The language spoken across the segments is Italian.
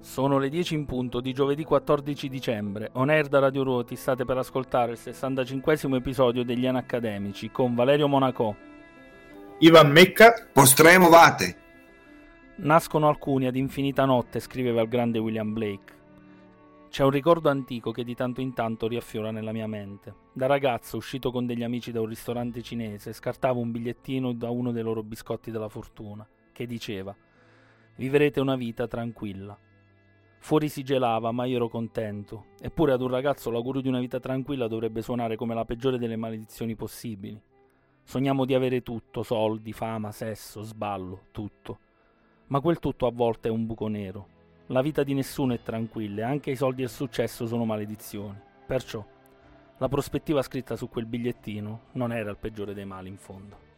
Sono le 10 in punto di giovedì 14 dicembre. On air da Radio Ruoti state per ascoltare il 65 episodio degli Anacademici con Valerio Monaco, Ivan Mecca, Postremo Vate. Nascono alcuni ad infinita notte, scriveva il grande William Blake. C'è un ricordo antico che di tanto in tanto riaffiora nella mia mente. Da ragazzo, uscito con degli amici da un ristorante cinese, scartavo un bigliettino da uno dei loro biscotti della fortuna, che diceva Vivrete una vita tranquilla. Fuori si gelava, ma io ero contento. Eppure ad un ragazzo l'augurio di una vita tranquilla dovrebbe suonare come la peggiore delle maledizioni possibili. Sogniamo di avere tutto, soldi, fama, sesso, sballo, tutto. Ma quel tutto a volte è un buco nero. La vita di nessuno è tranquilla e anche i soldi e il successo sono maledizioni. Perciò, la prospettiva scritta su quel bigliettino non era il peggiore dei mali in fondo.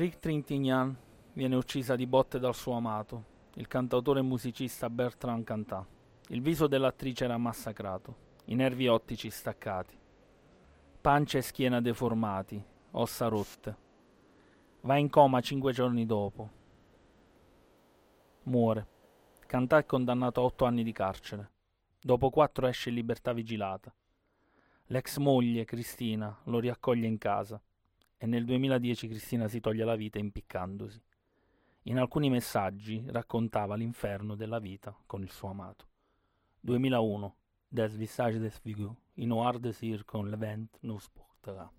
Marie Trintignant viene uccisa di botte dal suo amato, il cantautore e musicista Bertrand Cantat. Il viso dell'attrice era massacrato, i nervi ottici staccati, pancia e schiena deformati, ossa rotte. Va in coma cinque giorni dopo. Muore. Cantat è condannato a otto anni di carcere. Dopo quattro esce in libertà vigilata. L'ex moglie, Cristina, lo riaccoglie in casa e nel 2010 Cristina si toglie la vita impiccandosi. In alcuni messaggi raccontava l'inferno della vita con il suo amato. 2001 Des Visages des Vigus, in Noir Désir con l'event nous portera.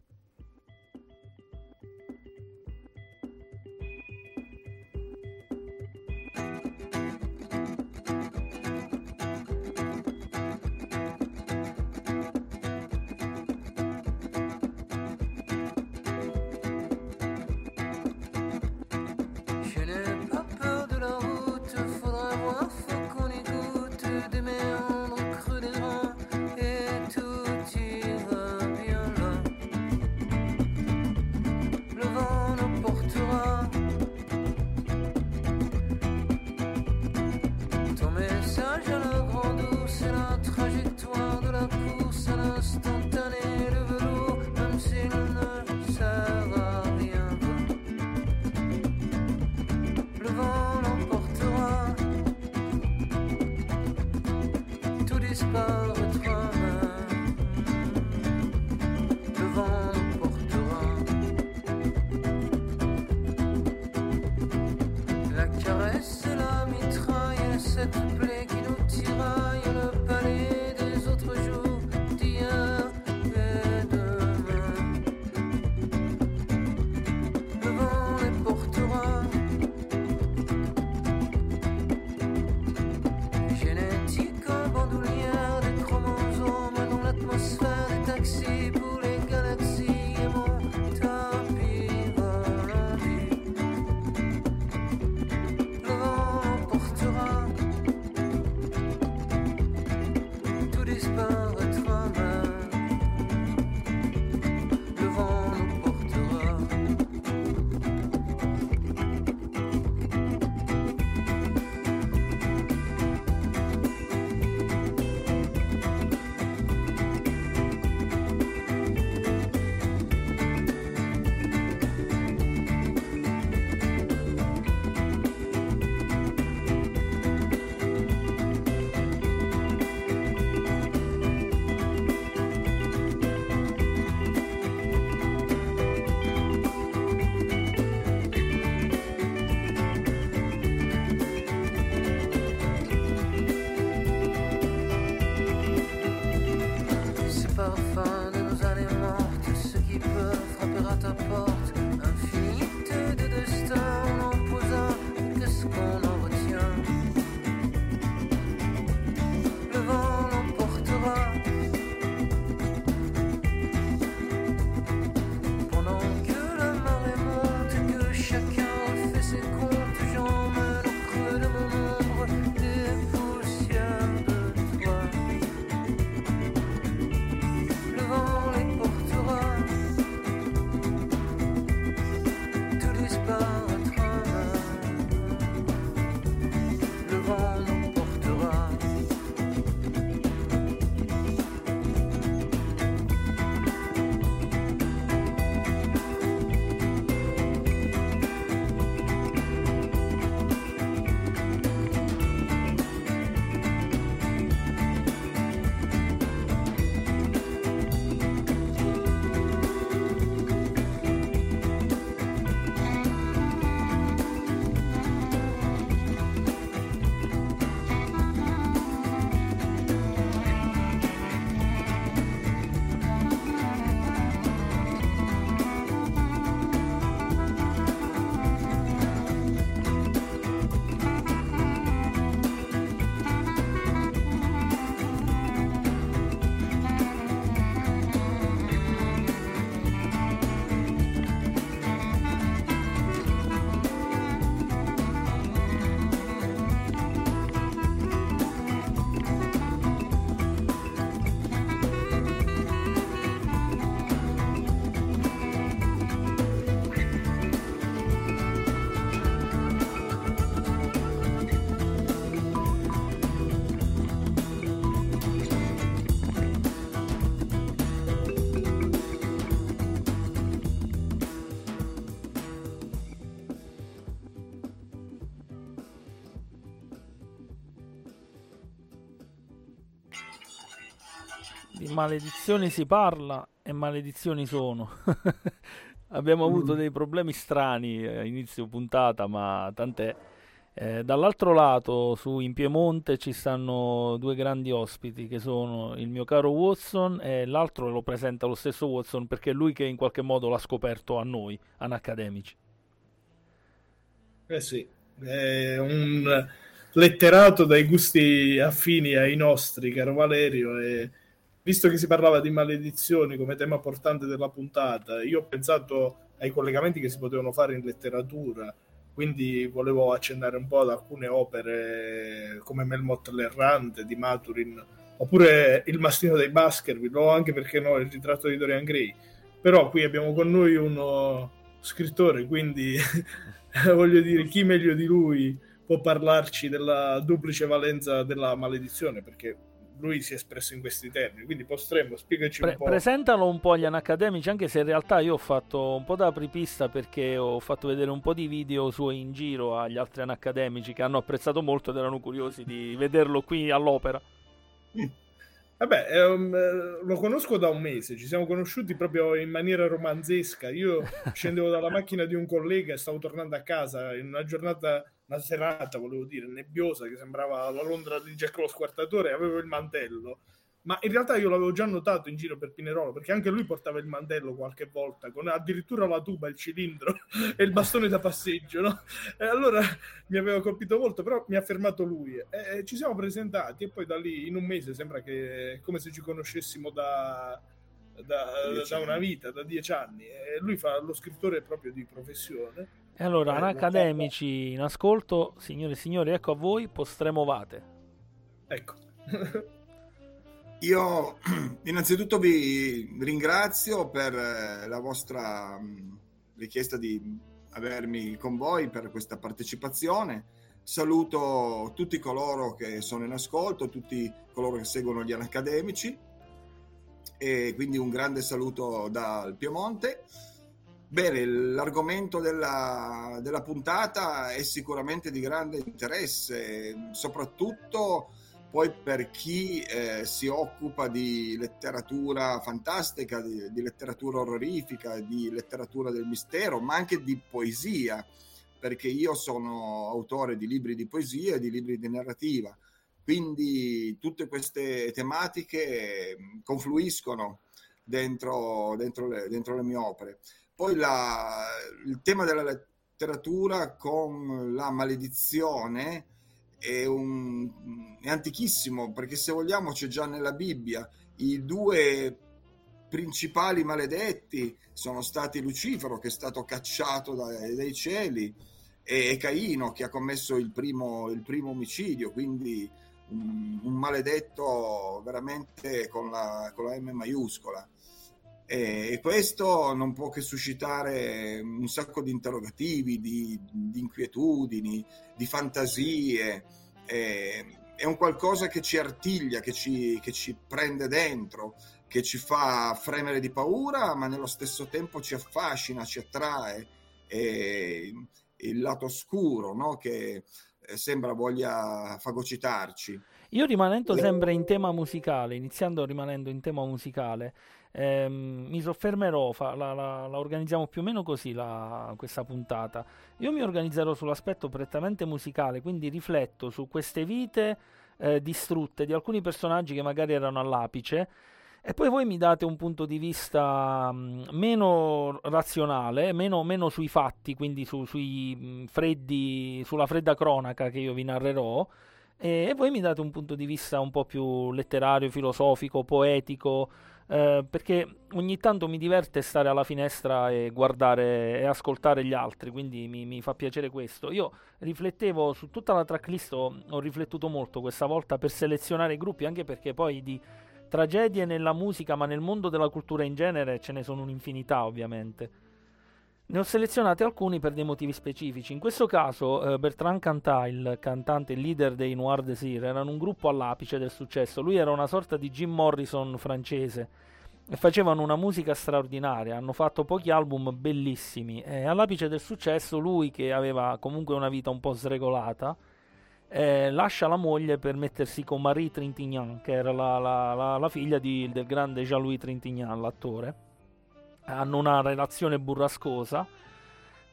Maledizioni si parla e maledizioni sono. Abbiamo avuto mm. dei problemi strani a inizio puntata, ma tant'è. Eh, dall'altro lato, su in Piemonte, ci stanno due grandi ospiti che sono il mio caro Watson e l'altro lo presenta lo stesso Watson perché è lui che in qualche modo l'ha scoperto a noi, anacademici. Eh sì, è un letterato dai gusti affini ai nostri, caro Valerio, e visto che si parlava di maledizioni come tema portante della puntata, io ho pensato ai collegamenti che si potevano fare in letteratura quindi volevo accennare un po' ad alcune opere come Melmoth l'Errante di Maturin oppure Il mastino dei Baskerville o anche perché no il ritratto di Dorian Gray. Però qui abbiamo con noi uno scrittore quindi voglio dire chi meglio di lui può parlarci della duplice valenza della maledizione? Perché lui si è espresso in questi termini, quindi potremmo spiegarci Pre- un po'. Presentalo un po' agli anacademici, anche se in realtà io ho fatto un po' da apripista perché ho fatto vedere un po' di video suoi in giro agli altri anacademici che hanno apprezzato molto ed erano curiosi di vederlo qui all'opera. Mm. Vabbè, um, lo conosco da un mese, ci siamo conosciuti proprio in maniera romanzesca. Io scendevo dalla macchina di un collega e stavo tornando a casa in una giornata una serata, volevo dire, nebbiosa, che sembrava la Londra di Jack lo Squartatore, avevo il mantello. Ma in realtà io l'avevo già notato in giro per Pinerolo, perché anche lui portava il mantello qualche volta, con addirittura la tuba, il cilindro e il bastone da passeggio, no? E allora mi aveva colpito molto, però mi ha fermato lui. E ci siamo presentati e poi da lì, in un mese, sembra che come se ci conoscessimo da, da, da una vita, da dieci anni. E lui fa lo scrittore proprio di professione e allora, eh, accademici in ascolto, signore e signori, ecco a voi, postremovate. Ecco. Io innanzitutto vi ringrazio per eh, la vostra mm, richiesta di avermi con voi per questa partecipazione. Saluto tutti coloro che sono in ascolto, tutti coloro che seguono gli accademici e quindi un grande saluto dal Piemonte. Bene, l'argomento della, della, puntata è sicuramente di grande interesse, soprattutto poi per chi eh, si occupa di letteratura fantastica, di, di, letteratura orrorifica, di letteratura del mistero, ma anche di poesia, perché io sono autore di libri di poesia e di libri di narrativa. Quindi tutte queste tematiche confluiscono dentro, dentro, le, dentro le mie opere. Poi la, il tema della letteratura con la maledizione è, un, è antichissimo, perché se vogliamo c'è già nella Bibbia i due principali maledetti sono stati Lucifero che è stato cacciato dai, dai cieli e Caino che ha commesso il primo, il primo omicidio, quindi un, un, maledetto veramente con la, con la M maiuscola. E questo non può che suscitare un sacco di interrogativi, di, di inquietudini, di fantasie. è un qualcosa che ci artiglia, che ci, che ci prende dentro, che ci fa fremere di paura, ma nello stesso tempo ci affascina, ci attrae. E il lato oscuro no? che eh, sembra voglia fagocitarci. Io rimanendo sempre in tema musicale, iniziando rimanendo in tema musicale, ehm, mi soffermerò, fa, la, la, la, organizziamo più o meno così la, questa puntata. Io mi organizzerò sull'aspetto prettamente musicale, quindi rifletto su queste vite eh, distrutte di alcuni personaggi che magari erano all'apice. E poi voi mi date un punto di vista mh, meno razionale, meno, meno, sui fatti, quindi su, sui mh, freddi, sulla fredda cronaca che io vi narrerò, e voi mi date un punto di vista un po' più letterario, filosofico, poetico, eh, perché ogni tanto mi diverte stare alla finestra e guardare e ascoltare gli altri, quindi mi, mi fa piacere questo. Io riflettevo su tutta la tracklist, ho, ho riflettuto molto questa volta per selezionare i gruppi, anche perché poi di tragedie nella musica, ma nel mondo della cultura in genere ce ne sono un'infinità ovviamente. Ne ho selezionati alcuni per dei motivi specifici. In questo caso eh, Bertrand Cantat, il cantante, il leader dei Noir Désir, erano un gruppo all'apice del successo. Lui era una sorta di Jim Morrison francese e facevano una musica straordinaria. Hanno fatto pochi album bellissimi e all'apice del successo lui che aveva comunque una vita un po' sregolata eh, lascia la moglie per mettersi con Marie Trintignant, che era la, la, la, la figlia di, del grande Jean-Louis Trintignant, l'attore. Hanno una relazione burrascosa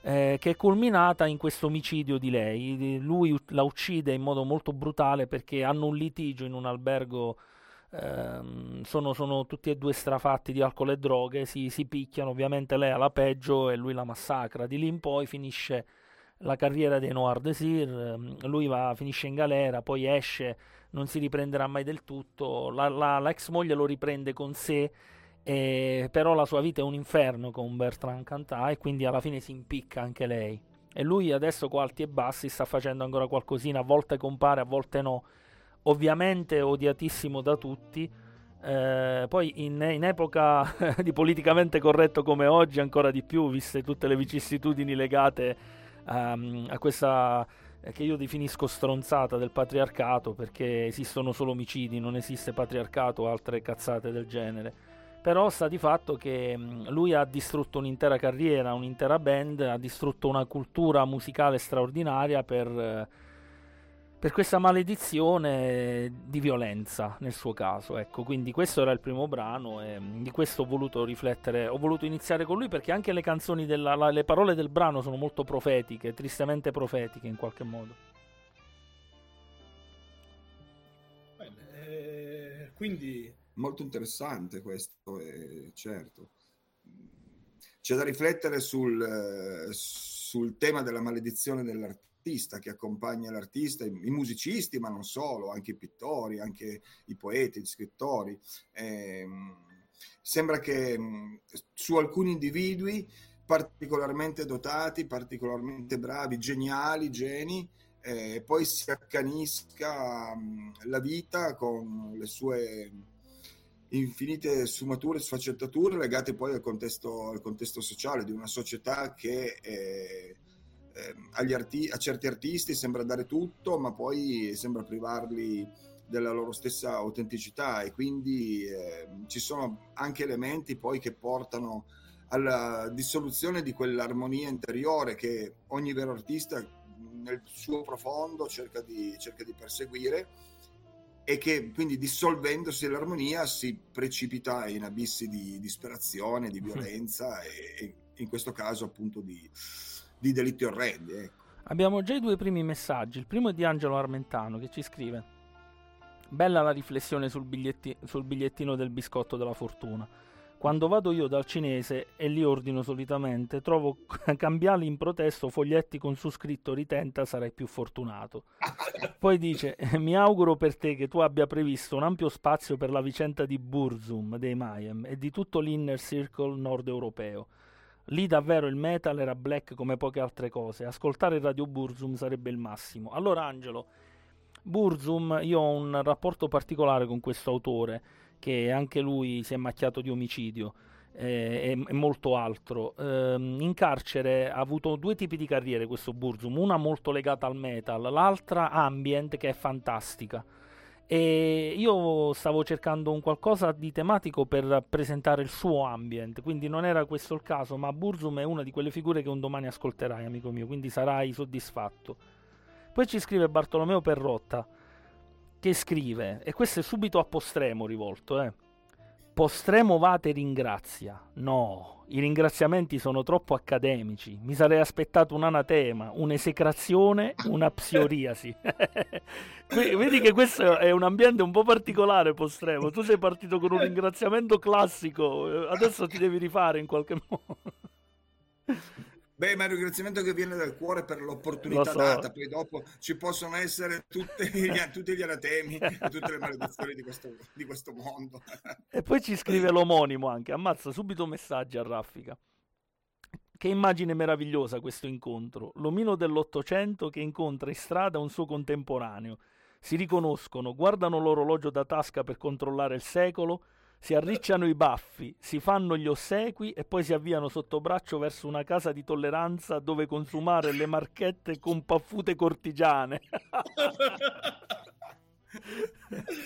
eh, che è culminata in questo omicidio di lei. Lui la uccide in modo molto brutale perché hanno un litigio in un albergo. Ehm, sono, sono, tutti e due strafatti di alcol e droghe, si, si picchiano, ovviamente lei ha la peggio e lui la massacra. Di lì in poi finisce la carriera dei Noir Desir, ehm, lui va, finisce in galera, poi esce, non si riprenderà mai del tutto, la, la, la ex moglie lo riprende con sé, eh, però la sua vita è un inferno con Bertrand Cantat e quindi alla fine si impicca anche lei. E lui adesso con alti e bassi sta facendo ancora qualcosina, a volte compare, a volte no. Ovviamente odiatissimo da tutti, eh, poi in, in, epoca di politicamente corretto come oggi ancora di più, viste tutte le vicissitudini legate um, a questa eh, che io definisco stronzata del patriarcato perché esistono solo omicidi, non esiste patriarcato o altre cazzate del genere. Però sta di fatto che lui ha distrutto un'intera carriera, un'intera band, ha distrutto una cultura musicale straordinaria per per questa maledizione di violenza nel suo caso. Ecco, quindi questo era il primo brano e di questo ho voluto riflettere, ho voluto iniziare con lui perché anche le canzoni, della, la, le parole del brano sono molto profetiche, tristemente profetiche in qualche modo. Bene, eh, quindi... Molto interessante questo, eh, certo. C'è da riflettere sul, eh, sul tema della maledizione dell'artista l'artista, che accompagna l'artista, i, musicisti, ma non solo, anche i pittori, anche i poeti, gli scrittori. Eh, sembra che mh, su alcuni individui particolarmente dotati, particolarmente bravi, geniali, geni, eh, poi si accanisca mh, la vita con le sue infinite sfumature, sfaccettature legate poi al contesto, al contesto sociale di una società che eh, eh, arti- a certi artisti sembra dare tutto, ma poi sembra privarli della loro stessa autenticità. E quindi eh, ci sono anche elementi poi che portano alla dissoluzione di quell'armonia interiore che ogni vero artista nel suo profondo cerca di, cerca di perseguire e che quindi dissolvendosi l'armonia si precipita in abissi di disperazione, di violenza e, e in questo caso appunto di, di delitti orrendi. Ecco. Abbiamo già i due primi messaggi. Il primo è di Angelo Armentano che ci scrive: Bella la riflessione sul, biglietti- sul bigliettino del biscotto della fortuna. Quando vado io dal cinese e li ordino solitamente, trovo cambiali in protesto foglietti con su scritto ritenta sarai più fortunato. Poi dice, mi auguro per te che tu abbia previsto un ampio spazio per la vicenda di Burzum dei Mayhem e di tutto l'inner circle nord europeo. Lì davvero il metal era black come poche altre cose. Ascoltare il Radio Burzum sarebbe il massimo. Allora, Angelo, Burzum, io ho un rapporto particolare con questo autore, che anche lui si è macchiato di omicidio eh, e, e, molto altro. Eh, in carcere ha avuto due tipi di carriere questo Burzum, una molto legata al metal, l'altra ambient che è fantastica e io stavo cercando un qualcosa di tematico per presentare il suo ambient, quindi non era questo il caso, ma Burzum è una di quelle figure che un domani ascolterai, amico mio, quindi sarai soddisfatto. Poi ci scrive Bartolomeo Perrotta, che scrive, e questo è subito a Postremo rivolto, eh. Postremo vate ringrazia. No, i ringraziamenti sono troppo accademici. Mi sarei aspettato un anatema, un'esecrazione, una psoriasi. Vedi che questo è un ambiente un po' particolare, Postremo. Tu sei partito con un ringraziamento classico, adesso ti devi rifare in qualche modo. Beh, ma è un ringraziamento che viene dal cuore per l'opportunità so. data, poi dopo ci possono essere tutti gli, tutti gli anatemi e tutte le maledizioni di questo, di questo mondo. e poi ci scrive l'omonimo anche, ammazza subito messaggi a raffica. Che immagine meravigliosa questo incontro. L'omino dell'Ottocento che incontra in strada un suo contemporaneo. Si riconoscono, guardano l'orologio da tasca per controllare il secolo si arricciano i baffi, si fanno gli ossequi e poi si avviano sotto braccio verso una casa di tolleranza dove consumare le marchette con paffute cortigiane.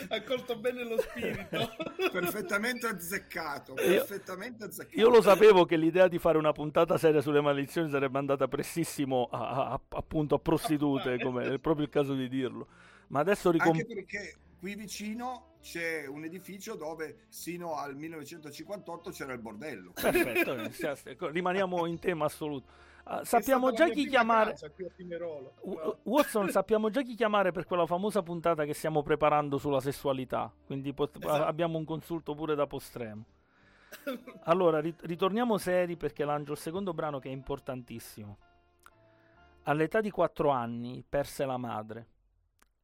ha colto bene lo spirito. perfettamente azzeccato, perfettamente azzeccato. Io lo sapevo che l'idea di fare una puntata seria sulle maledizioni sarebbe andata pressissimo a, a, appunto a prostitute, come è proprio il caso di dirlo. Ma adesso ricom- Anche perché qui vicino c'è un edificio dove sino al 1958 c'era il bordello. Perfetto, rimaniamo in tema assoluto. Uh, sappiamo già chi chiamare. Uh, Watson, sappiamo già chi chiamare per quella famosa puntata che stiamo preparando sulla sessualità. Quindi pot- esatto. abbiamo un consulto pure da postremo. Allora, rit- ritorniamo seri perché lancio il secondo brano che è importantissimo. All'età di 4 anni perse la madre.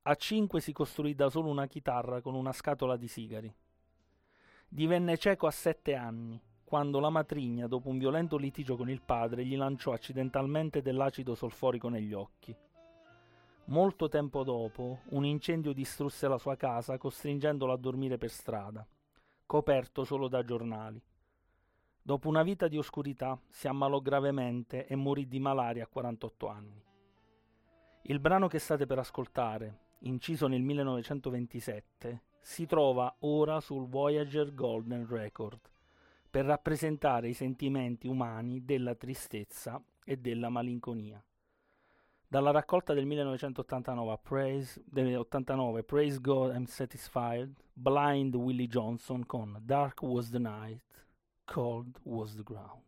A 5 si costruì da solo una chitarra con una scatola di sigari. Divenne cieco a 7 anni quando la matrigna, dopo un violento litigio con il padre, gli lanciò accidentalmente dell'acido solforico negli occhi. Molto tempo dopo, un incendio distrusse la sua casa, costringendolo a dormire per strada, coperto solo da giornali. Dopo una vita di oscurità, si ammalò gravemente e morì di malaria a 48 anni. Il brano che state per ascoltare, inciso nel 1927, si trova ora sul Voyager Golden Record per rappresentare i sentimenti umani della tristezza e della malinconia. Dalla raccolta del 1989 Praise, del 89, Praise God I'm Satisfied, Blind Willie Johnson con Dark Was the Night, Cold Was the Ground.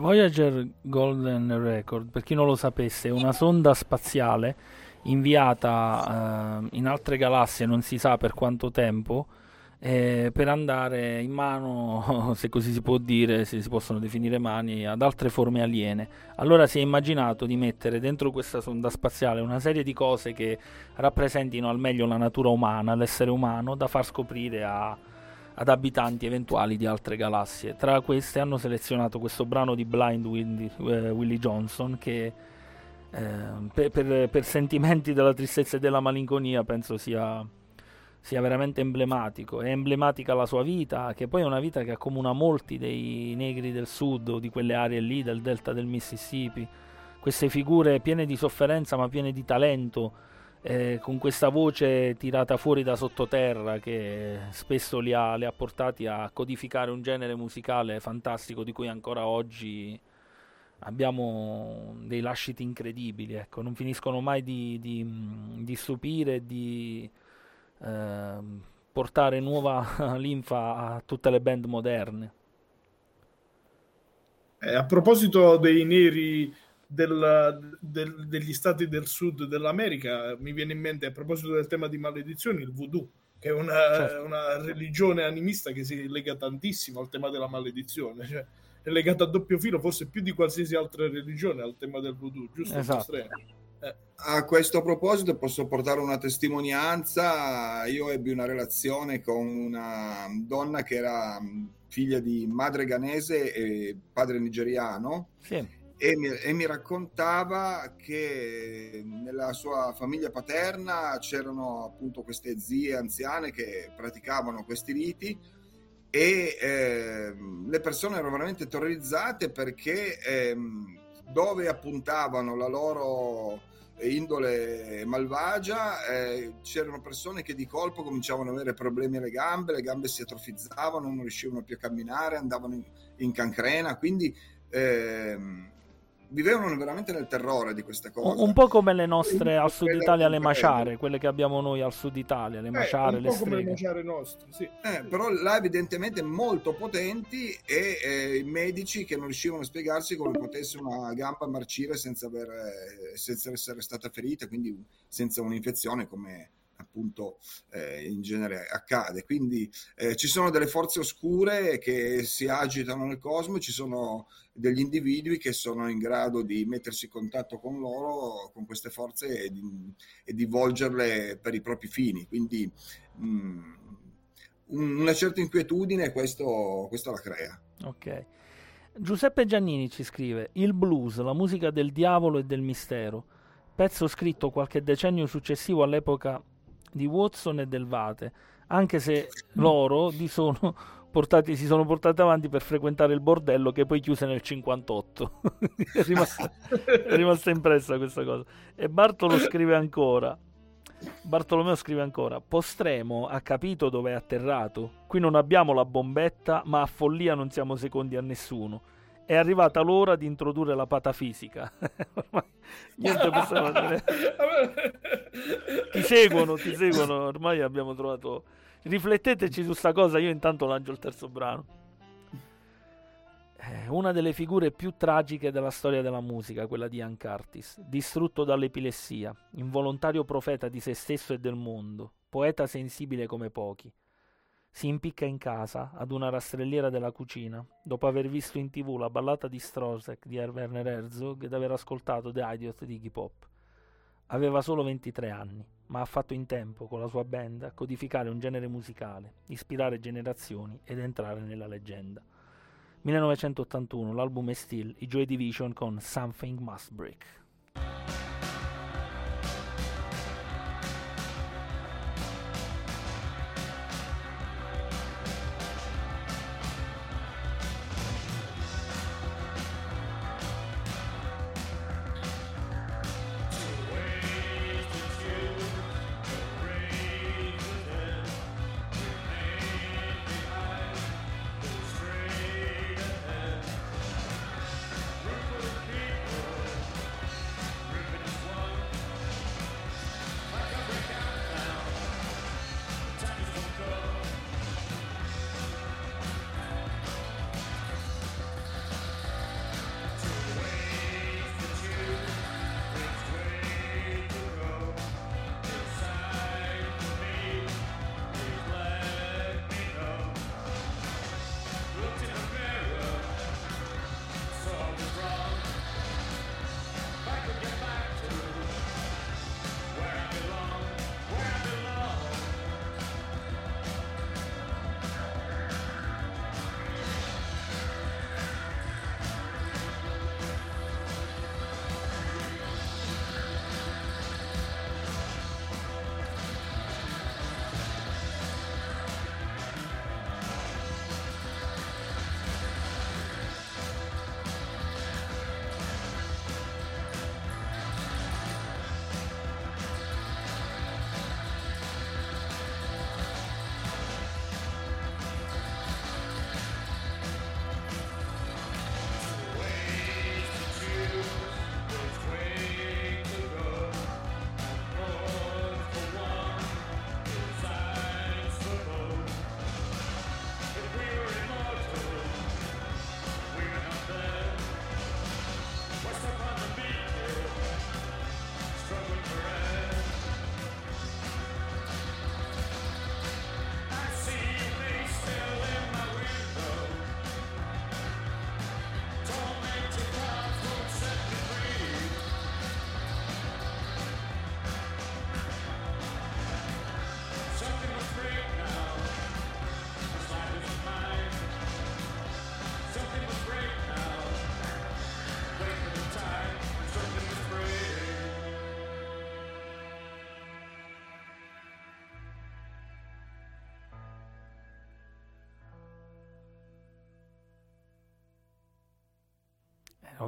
Voyager Golden Record, per chi non lo sapesse, è una sonda spaziale inviata eh, in altre galassie, non si sa per quanto tempo, eh, per andare in mano, se così si può dire, se si possono definire mani, ad altre forme aliene. Allora si è immaginato di mettere dentro questa sonda spaziale una serie di cose che rappresentino al meglio la natura umana, l'essere umano, da far scoprire a, ad abitanti eventuali di altre galassie. Tra queste hanno selezionato questo brano di Blind Willie, eh, Willie Johnson che eh, per, per, per sentimenti della tristezza e della malinconia penso sia sia veramente emblematico. È emblematica la sua vita, che poi è una vita che accomuna molti dei negri del sud o di quelle aree lì, del delta del Mississippi. Queste figure piene di sofferenza ma piene di talento, eh, con questa voce tirata fuori da sottoterra che spesso li ha, li ha portati a codificare un genere musicale fantastico di cui ancora oggi abbiamo dei lasciti incredibili, ecco, non finiscono mai di, di, di stupire, di, Ehm, portare nuova linfa a tutte le band moderne. Eh, a proposito dei neri del, del, degli stati del sud dell'America, mi viene in mente a proposito del tema di maledizioni il voodoo, che è una, certo. una religione animista che si lega tantissimo al tema della maledizione. Cioè, è legata a doppio filo, forse più di qualsiasi altra religione, al tema del voodoo, giusto? Esatto. A questo proposito posso portare una testimonianza. Io ebbi una relazione con una donna che era figlia di madre ghanese e padre nigeriano sì. E, mi, e, mi, raccontava che nella sua famiglia paterna c'erano appunto queste zie anziane che praticavano questi riti e eh, le persone erano veramente terrorizzate perché eh, dove appuntavano la loro indole malvagia, eh, c'erano persone che di colpo cominciavano ad avere problemi alle gambe, le gambe si atrofizzavano, non riuscivano più a camminare, andavano in, in cancrena, quindi ehm, vivevano veramente nel terrore di queste cose. Un po' come le nostre al sud Italia, le maciare, quelle che abbiamo noi al sud Italia, le eh, maciare, un le po' come le maciare nostre, sì. Eh, però là evidentemente molto potenti e eh, i medici che non riuscivano a spiegarsi come potesse una gamba marcire senza, aver, senza essere stata ferita, quindi senza un'infezione come appunto eh, in genere accade. Quindi eh, ci sono delle forze oscure che si agitano nel cosmo, ci sono degli individui che sono in grado di mettersi in contatto con loro, con queste forze e di, e di volgerle per i propri fini. Quindi mh, mm, una certa inquietudine questo, questo la crea. Ok. Giuseppe Giannini ci scrive: Il blues, la musica del diavolo e del mistero, pezzo scritto qualche decennio successivo all'epoca di Watson e del Vate, anche se loro sono portati, si sono portati avanti per frequentare il bordello che poi chiuse nel 58. è, rimasta, è rimasta impressa questa cosa. E Bartolo scrive ancora. Bartolomeo scrive ancora: Postremo ha capito dove è atterrato. Qui non abbiamo la bombetta, ma a follia non siamo secondi a nessuno è arrivata l'ora di introdurre la patafisica. niente possiamo dire. ti seguono, ti seguono, ormai abbiamo trovato... Rifletteteci su sta cosa, io intanto lancio il terzo brano. Eh, una delle figure più tragiche della storia della musica, quella di Ian Curtis, distrutto dall'epilessia, involontario profeta di se stesso e del mondo, poeta sensibile come pochi si impicca in casa, ad una rastrelliera della cucina, dopo aver visto in tv la ballata di Strozek di Werner Herzog ed aver ascoltato The Idiot di Iggy Pop. Aveva solo 23 anni, ma ha fatto in tempo con la sua band a codificare un genere musicale, ispirare generazioni ed entrare nella leggenda. 1981, l'album è Still, i Joy Division con Something Must Break.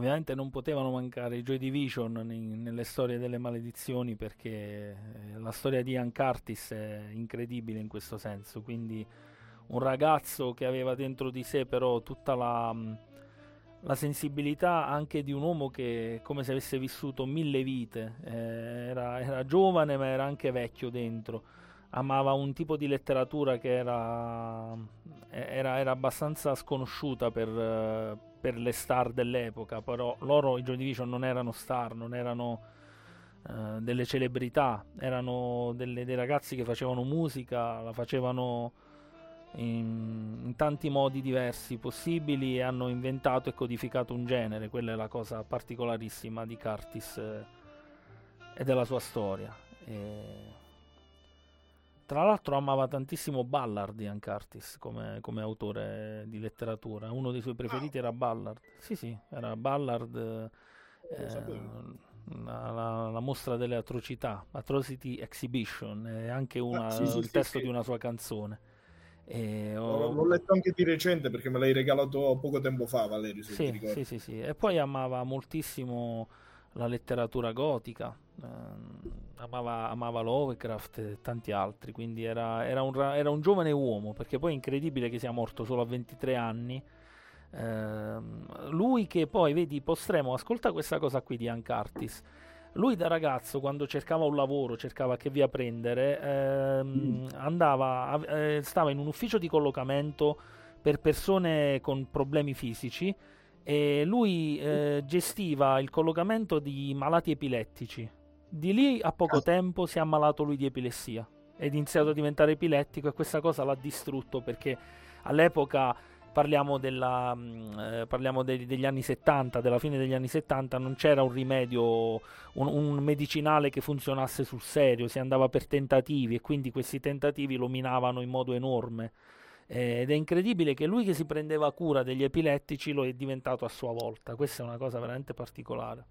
Ovviamente non potevano mancare i Joy Division nelle storie delle maledizioni perché eh, la storia di Ian Curtis è incredibile in questo senso, quindi un ragazzo che aveva dentro di sé però tutta la, mm, la sensibilità anche di un uomo che come se avesse vissuto mille vite, eh, era, era, giovane ma era anche vecchio dentro, amava un tipo di letteratura che era, era, era abbastanza sconosciuta per, per, le star dell'epoca, però loro i Joy Division non erano star, non erano uh, delle celebrità, erano delle, dei ragazzi che facevano musica, la facevano in, in, tanti modi diversi possibili e hanno inventato e codificato un genere, quella è la cosa particolarissima di Curtis eh, e della sua storia. E... Tra l'altro amava tantissimo Ballard Ian Curtis come, come, autore di letteratura, uno dei suoi preferiti era Ballard. Sì, sì, era Ballard. Eh, la, la, la, mostra delle atrocità, Atrocity Exhibition, è anche una, ah, sì, sì, il sì, testo di una sua canzone. E ho... L'ho letto anche di recente perché me l'hai regalato poco tempo fa, Valerio. Sì, sì, sì, sì. E poi amava moltissimo la letteratura gotica, eh, amava, amava, Lovecraft e tanti altri. Quindi era, era, un, era, un, giovane uomo perché poi è incredibile che sia morto solo a 23 anni. Eh, lui che poi, vedi, postremo, ascolta questa cosa qui di Ian Curtis lui da ragazzo, quando cercava un lavoro, cercava che via prendere, ehm, mm. andava, eh, stava in un ufficio di collocamento per persone con problemi fisici e lui eh, gestiva il collocamento di malati epilettici. Di lì a poco ah. tempo si è ammalato lui di epilessia ed ha iniziato a diventare epilettico e questa cosa l'ha distrutto perché all'epoca parliamo, della, mm, eh, parliamo de- degli anni 70, della fine degli anni 70, non c'era un rimedio, un, un, medicinale che funzionasse sul serio, si andava per tentativi e quindi questi tentativi lo minavano in modo enorme. Eh, ed è incredibile che lui che si prendeva cura degli epilettici lo è diventato a sua volta, questa è una cosa veramente particolare.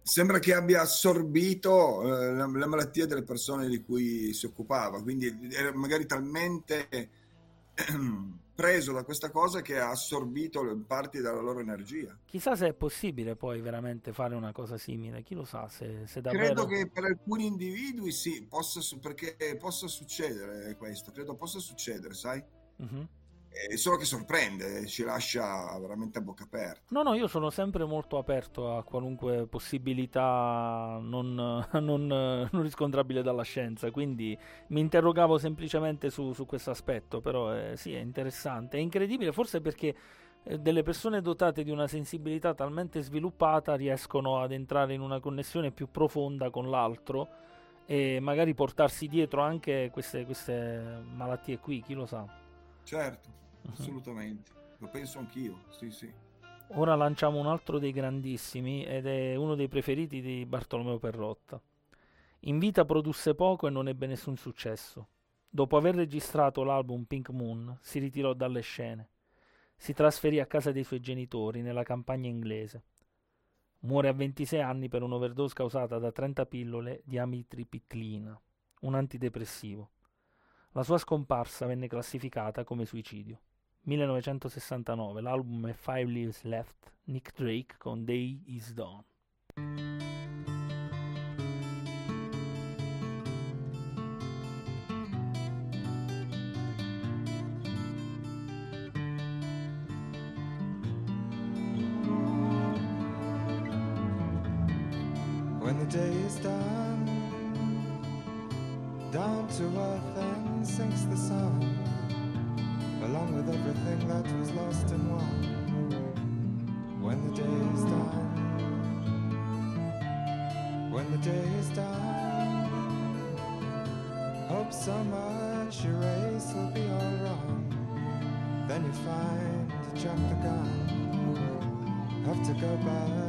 Sembra che abbia assorbito eh, la, la, malattia delle persone di cui si occupava, quindi era magari talmente preso da questa cosa che ha assorbito parti della loro energia. Chissà se è possibile poi veramente fare una cosa simile, chi lo sa se, se davvero... Credo che per alcuni individui sì, possa, perché possa succedere questo, credo possa succedere, sai? Uh-huh eh, solo che sorprende, ci lascia veramente a bocca aperta. No, no, io sono sempre molto aperto a qualunque possibilità non, non, non riscontrabile dalla scienza, quindi mi interrogavo semplicemente su, su questo aspetto, però eh, sì, è interessante, è incredibile, forse perché eh, delle persone dotate di una sensibilità talmente sviluppata riescono ad entrare in una connessione più profonda con l'altro e magari portarsi dietro anche queste, queste malattie qui, chi lo sa. Certo. Assolutamente, lo penso anch'io, sì sì. Ora lanciamo un altro dei grandissimi ed è uno dei preferiti di Bartolomeo Perrotta. In vita produsse poco e non ebbe nessun successo. Dopo aver registrato l'album Pink Moon, si ritirò dalle scene. Si trasferì a casa dei suoi genitori nella campagna inglese. Muore a 26 anni per un'overdose causata da 30 pillole di amitripiclina, un antidepressivo. La sua scomparsa venne classificata come suicidio. 1969, l'album è Five Leaves Left, Nick Drake con Day Is Done. When the day is done, down to earth sinks the sun. along with everything that was lost and won. When the day is done, when the day is done, hope so much your race will be all wrong. Then you find you jumped the gun, have to go back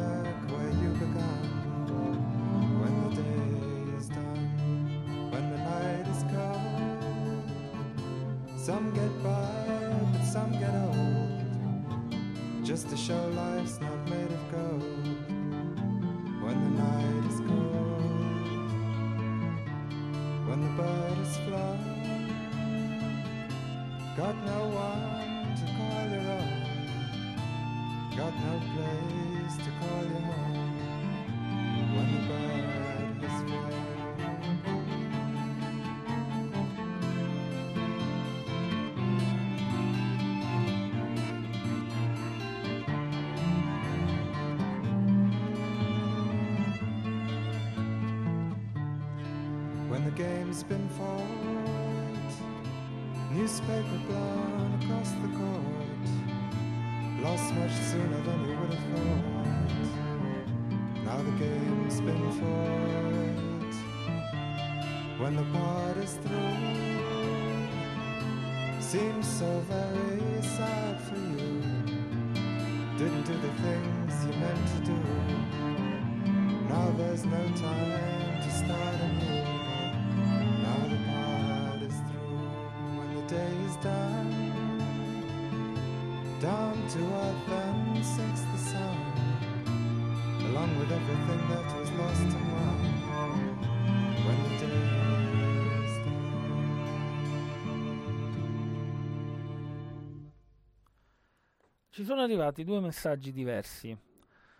sono arrivati due messaggi diversi,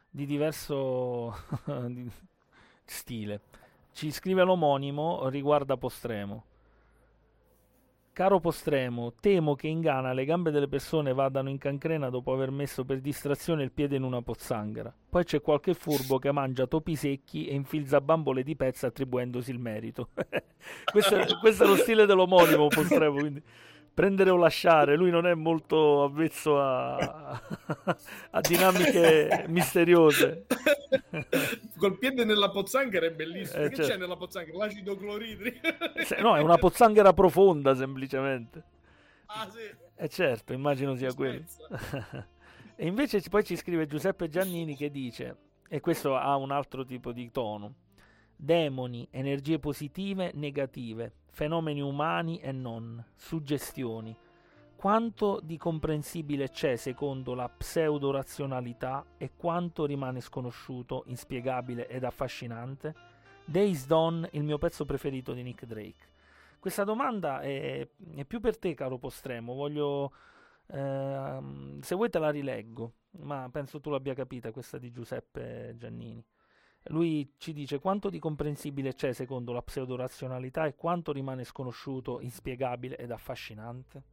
di diverso di- stile. Ci scrive l'omonimo riguarda Postremo. Caro Postremo, temo che in Ghana le gambe delle persone vadano in cancrena dopo aver messo per distrazione il piede in una pozzanghera. Poi c'è qualche furbo che mangia topi secchi e infilza bambole di pezza attribuendosi il merito. questo, è, questo è lo stile dell'omonimo Postremo, quindi prendere o lasciare. Lui non è molto avvezzo a, a dinamiche misteriose. Col piede nella pozzanghera è bellissimo. Eh, che certo. c'è nella pozzanghera? L'acido cloridrico. No, è una pozzanghera profonda semplicemente. Ah, sì. E certo, immagino sia quello. E invece poi ci scrive Giuseppe Giannini che dice, e questo ha un altro tipo di tono, demoni, energie positive, negative, fenomeni umani e non, suggestioni. Quanto di comprensibile c'è secondo la pseudo-razionalità e quanto rimane sconosciuto, inspiegabile ed affascinante? Days Done, il mio pezzo preferito di Nick Drake. Questa domanda è, è più per te, caro Postremo. Voglio. ehm, se vuoi te la rileggo, ma penso tu l'abbia capita questa di Giuseppe Giannini. Lui ci dice quanto di comprensibile c'è secondo la pseudorazionalità e quanto rimane sconosciuto, inspiegabile ed affascinante.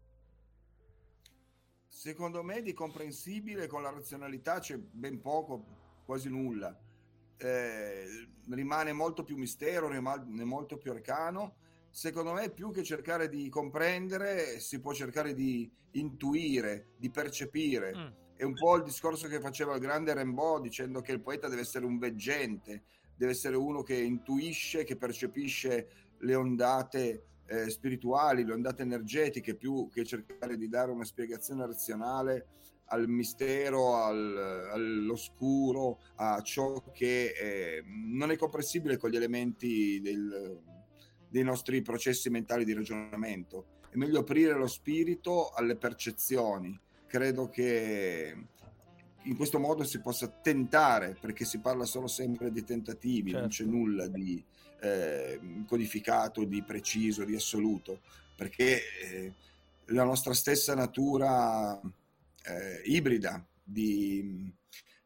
Secondo me di comprensibile con la razionalità c'è ben poco, quasi nulla. Eh, rimane molto più mistero, rimane molto più arcano. Secondo me più che cercare di comprendere si può cercare di intuire, di percepire. Mm. È un po' il discorso che faceva il grande Rimbaud dicendo che il poeta deve essere un veggente, deve essere uno che intuisce, che percepisce le ondate eh, spirituali, le ondate energetiche, più che cercare di dare una spiegazione razionale al mistero, al- all'oscuro, a ciò che eh, non è comprensibile con gli elementi del- dei nostri processi mentali di ragionamento. È meglio aprire lo spirito alle percezioni. Credo che in questo modo si possa tentare, perché si parla solo sempre di tentativi, non c'è Certo. nulla di eh, codificato, di preciso, di assoluto, perché eh, la nostra stessa natura eh, ibrida di mh,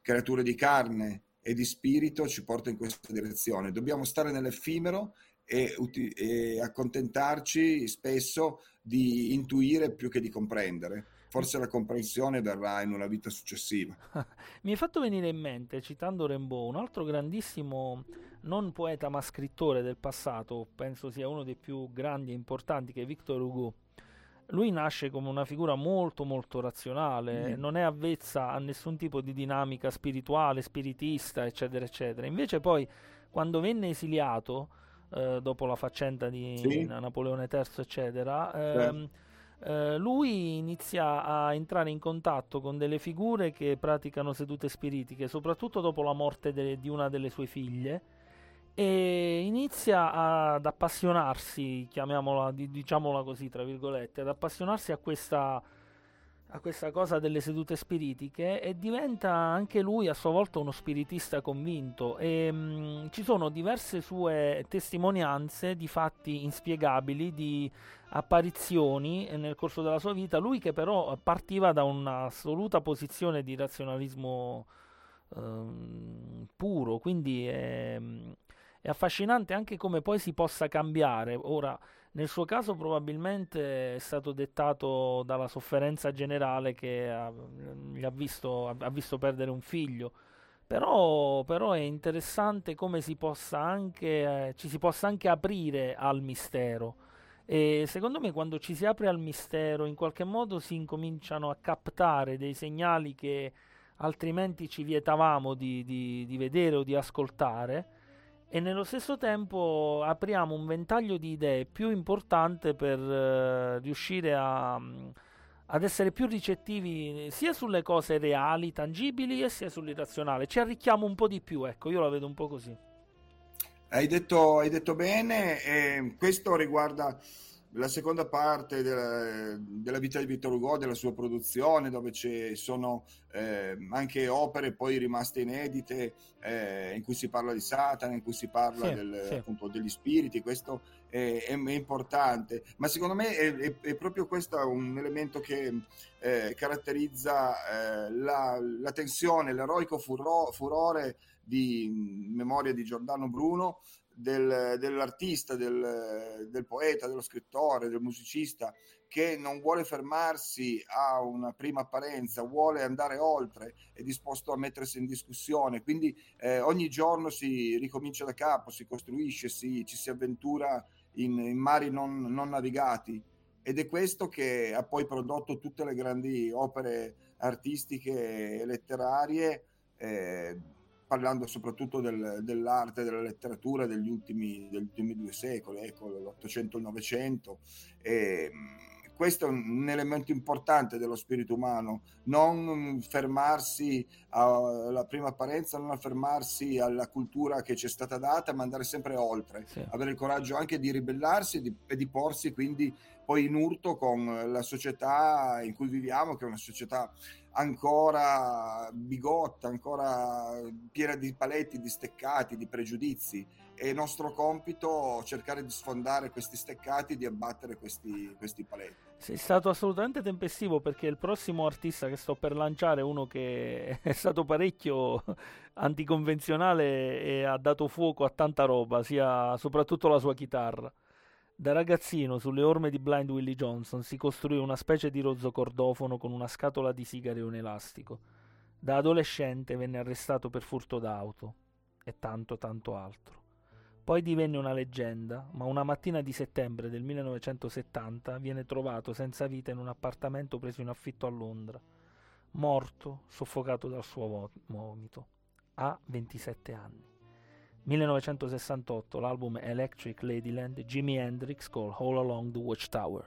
creature di carne e di spirito ci porta in questa direzione. Dobbiamo stare nell'effimero e, e accontentarci spesso di intuire più che di comprendere. Forse la comprensione verrà in una vita successiva. Mi è fatto venire in mente, citando Rimbaud, un altro grandissimo, non poeta ma scrittore del passato, penso sia uno dei più grandi e importanti, che è Victor Hugo. Lui nasce come una figura molto molto razionale, Mm. non è avvezza a nessun tipo di dinamica spirituale, spiritista, eccetera, eccetera. Invece poi, quando venne esiliato, eh, dopo la faccenda di Sì. Napoleone III, eccetera, Certo. ehm, eh, lui inizia a entrare in contatto con delle figure che praticano sedute spiritiche, soprattutto dopo la morte de- di una delle sue figlie, e inizia ad appassionarsi, chiamiamola, di- diciamola così, tra virgolette, ad appassionarsi a questa, a questa cosa delle sedute spiritiche e diventa anche lui a sua volta uno spiritista convinto. E, mh, ci sono diverse sue testimonianze di fatti inspiegabili, di apparizioni nel corso della sua vita, lui che però partiva da un'assoluta posizione di razionalismo ehm, puro, quindi è, è affascinante anche come poi si possa cambiare. Ora, nel suo caso probabilmente è stato dettato dalla sofferenza generale che ha, ha, visto, ha visto, perdere un figlio. Però, però, è interessante come si possa anche, eh, ci si possa anche aprire al mistero. E secondo me quando ci si apre al mistero in qualche modo si incominciano a captare dei segnali che altrimenti ci vietavamo di, di, di vedere o di ascoltare e nello stesso tempo apriamo un ventaglio di idee più importante per uh, riuscire a, ad essere più ricettivi sia sulle cose reali, tangibili e sia sull'irrazionale. Ci arricchiamo un po' di più, ecco, io la vedo un po' così. Hai detto, hai detto bene, e questo riguarda la seconda parte della, della, vita di Vittor Hugo, della sua produzione, dove ci sono eh, anche opere poi rimaste inedite, eh, in cui si parla di Satana, in cui si parla sì, del, sì. appunto, degli spiriti, questo è, è, è, importante. Ma secondo me è, è, proprio questo un elemento che eh, caratterizza eh, la, la, tensione, l'eroico furo, furore di memoria di Giordano Bruno, del, dell'artista, del, del, poeta, dello scrittore, del musicista che non vuole fermarsi a una prima apparenza, vuole andare oltre, è disposto a mettersi in discussione, quindi eh, ogni giorno si ricomincia da capo, si costruisce, si, ci si avventura in, in mari non, non, navigati ed è questo che ha poi prodotto tutte le grandi opere artistiche e letterarie. Eh, parlando soprattutto del, dell'arte, della letteratura degli ultimi, degli ultimi due secoli, ecco, l'Ottocento e il Novecento. E, questo è un elemento importante dello spirito umano, non fermarsi alla prima apparenza, non fermarsi alla cultura che ci è stata data, ma andare sempre oltre, sì. avere il coraggio anche di ribellarsi e di, e di porsi quindi poi in urto con la società in cui viviamo, che è una società ancora bigotta, ancora piena di paletti, di steccati, di pregiudizi. È nostro compito cercare di sfondare questi steccati, di abbattere questi, questi paletti. Sei stato assolutamente tempestivo perché il prossimo artista che sto per lanciare è uno che è stato parecchio anticonvenzionale e ha dato fuoco a tanta roba, sia soprattutto la sua chitarra. Da ragazzino, sulle orme di Blind Willie Johnson, si costruì una specie di rozzo cordofono con una scatola di sigari e un elastico. Da adolescente venne arrestato per furto d'auto e tanto tanto altro. Poi divenne una leggenda, ma una mattina di settembre del 1970 viene trovato senza vita in un appartamento preso in affitto a Londra, morto, soffocato dal suo vomito. Ha 27 anni. 1968 l'album Electric Ladyland Jimi Hendrix called All Along the Watchtower.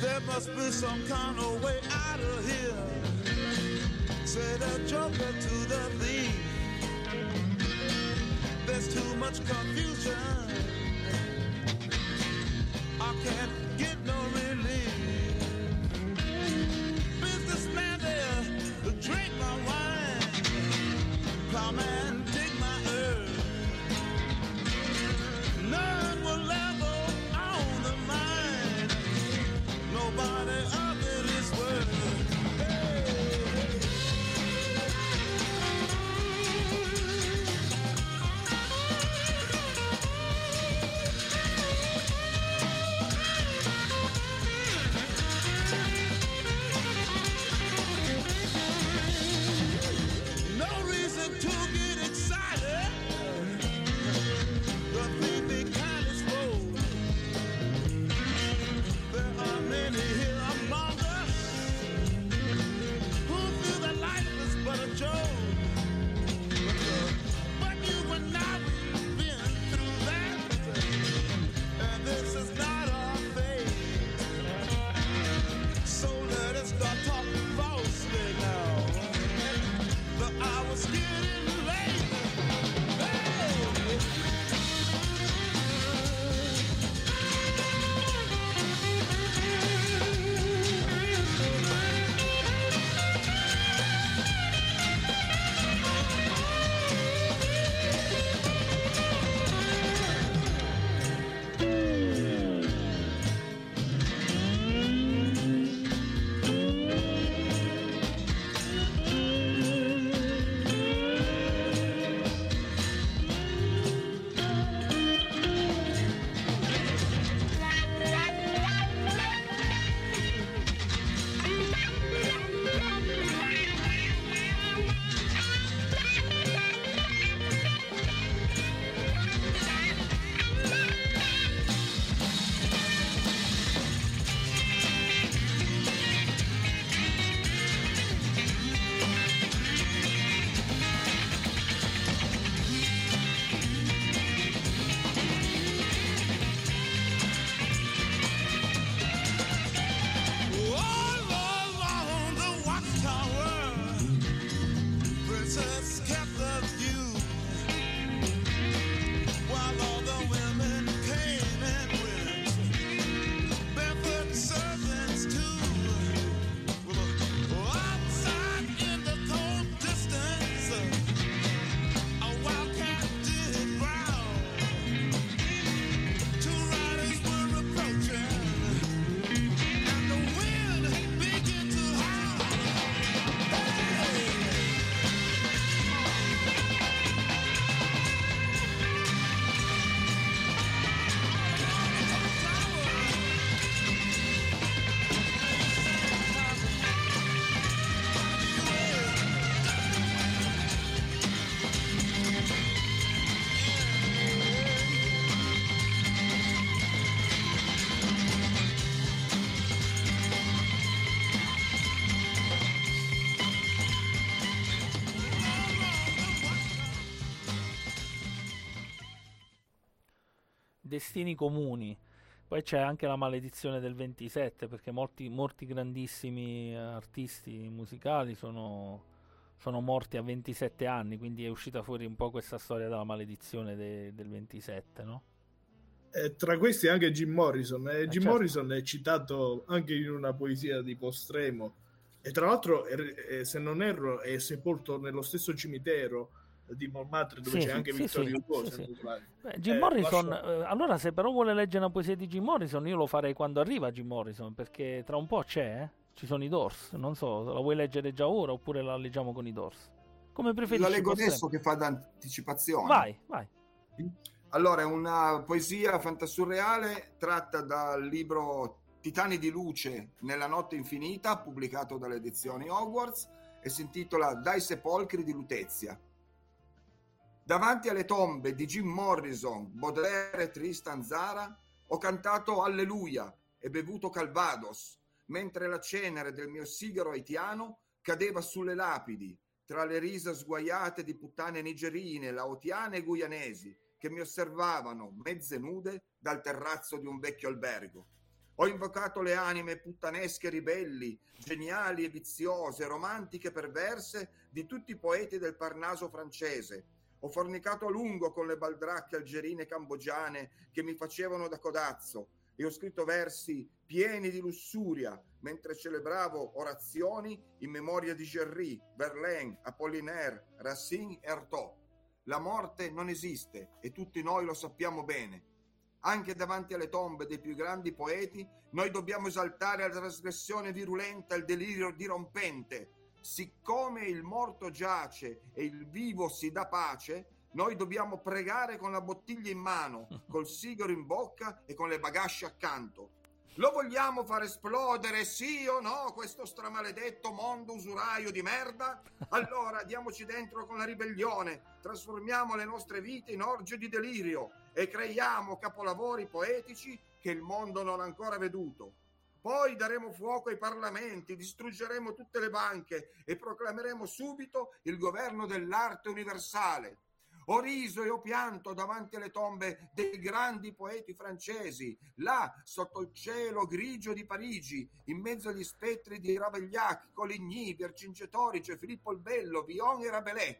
There must be some kind of way. Say the joker to the thief. There's too much confusion. I can't destini comuni. Poi c'è anche la maledizione del 27, perché molti, molti grandissimi artisti musicali sono, sono morti a 27 anni, quindi è uscita fuori un po' questa storia della maledizione de- del 27, no? Eh, tra questi anche Jim Morrison. Eh, Eh, Jim certo. Morrison è citato anche in una poesia di Postremo. E tra l'altro, eh, eh, se non erro, è sepolto nello stesso cimitero di Montmartre dove Sì, c'è anche sì, Vittorio sì, Hugo. sì, sbaglio. Beh, Jim Eh, Morrison, lascio- eh, allora se però vuole leggere una poesia di Jim Morrison, io lo farei quando arriva Jim Morrison, perché tra un po' c'è, eh? ci sono i Doors, non so, la vuoi leggere già ora oppure la leggiamo con i Doors? Come preferisci? La leggo adesso che fa d'anticipazione. Vai, vai. Allora, è una poesia fantasurreale tratta dal libro Titani di luce nella notte infinita, pubblicato dalle edizioni Hogwarts, e si intitola Dai sepolcri di Lutezia. Davanti alle tombe di Jim Morrison, Baudelaire e Tristan Zara, ho cantato Alleluia e bevuto Calvados, mentre la cenere del mio sigaro haitiano cadeva sulle lapidi, tra le risa sguaiate di puttane nigerine, laotiane e guianesi, che mi osservavano mezze nude dal terrazzo di un vecchio albergo. Ho invocato le anime puttanesche ribelli, geniali e viziose, romantiche e perverse di tutti i poeti del Parnaso francese. Ho fornicato a lungo con le baldracche algerine e cambogiane che mi facevano da codazzo e ho scritto versi pieni di lussuria mentre celebravo orazioni in memoria di Gerry, Verlaine, Apollinaire, Racine e Artaud. La morte non esiste e tutti noi lo sappiamo bene. Anche davanti alle tombe dei più grandi poeti, noi dobbiamo esaltare la trasgressione virulenta e il delirio dirompente. Siccome il morto giace e il vivo si dà pace, noi dobbiamo pregare con la bottiglia in mano, col sigaro in bocca e con le bagasce accanto. Lo vogliamo far esplodere, sì o no, questo stramaledetto mondo usuraio di merda? Allora diamoci dentro con la ribellione, trasformiamo le nostre vite in orge di delirio e creiamo capolavori poetici che il mondo non ha ancora veduto. Poi daremo fuoco ai parlamenti, distruggeremo tutte le banche e proclameremo subito il governo dell'arte universale. Ho riso e ho pianto davanti alle tombe dei grandi poeti francesi, là sotto il cielo grigio di Parigi, in mezzo agli spettri di Ravaillac, Coligny, Vercingetorige, Filippo il Bello, Villon e Rabelais.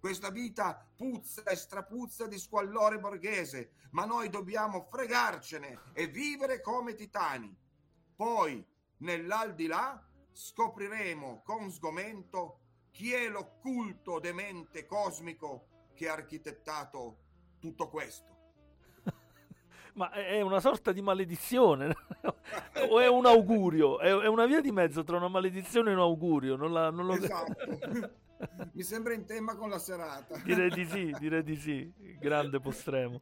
Questa vita puzza e strapuzza di squallore borghese, ma noi dobbiamo fregarcene e vivere come titani. Poi, nell'aldilà, scopriremo con sgomento chi è l'occulto demente cosmico che ha architettato tutto questo. Ma è una sorta di maledizione o è un augurio? È, è una via di mezzo tra una maledizione e un augurio, non, la- non lo Esatto. Mi sembra in tema con la serata. Direi di sì, direi di sì. Grande postremo.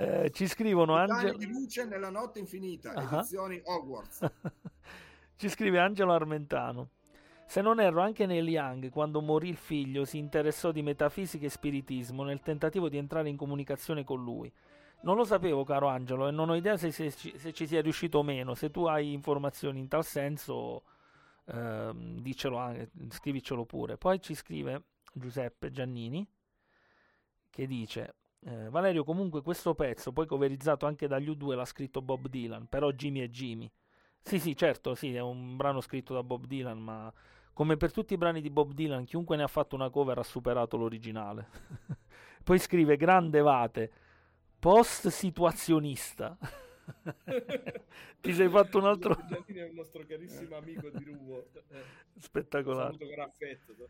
Eh, ci scrivono Angelo. di luce nella notte infinita, Ah. edizioni Hogwarts. Ci scrive Angelo Armentano. Se non erro, anche Neil Young, quando morì il figlio, si interessò di metafisica e spiritismo nel tentativo di entrare in comunicazione con lui. Non lo sapevo, caro Angelo, e non ho idea se, se ci- se ci sia riuscito o meno. Se tu hai informazioni in tal senso, ehm, dicelo anche, scrivicelo pure. Poi ci scrive Giuseppe Giannini che dice: eh, Valerio, comunque questo pezzo, poi coverizzato anche dagli U2, l'ha scritto Bob Dylan, però Jimmy è Jimmy. Sì, sì, certo, sì, è un brano scritto da Bob Dylan, ma come per tutti i brani di Bob Dylan, chiunque ne ha fatto una cover ha superato l'originale. Poi scrive Grande Vate, post situazionista. Ti sei fatto un altro è un nostro carissimo amico di Ruvo. Eh, spettacolare. saluto con affetto.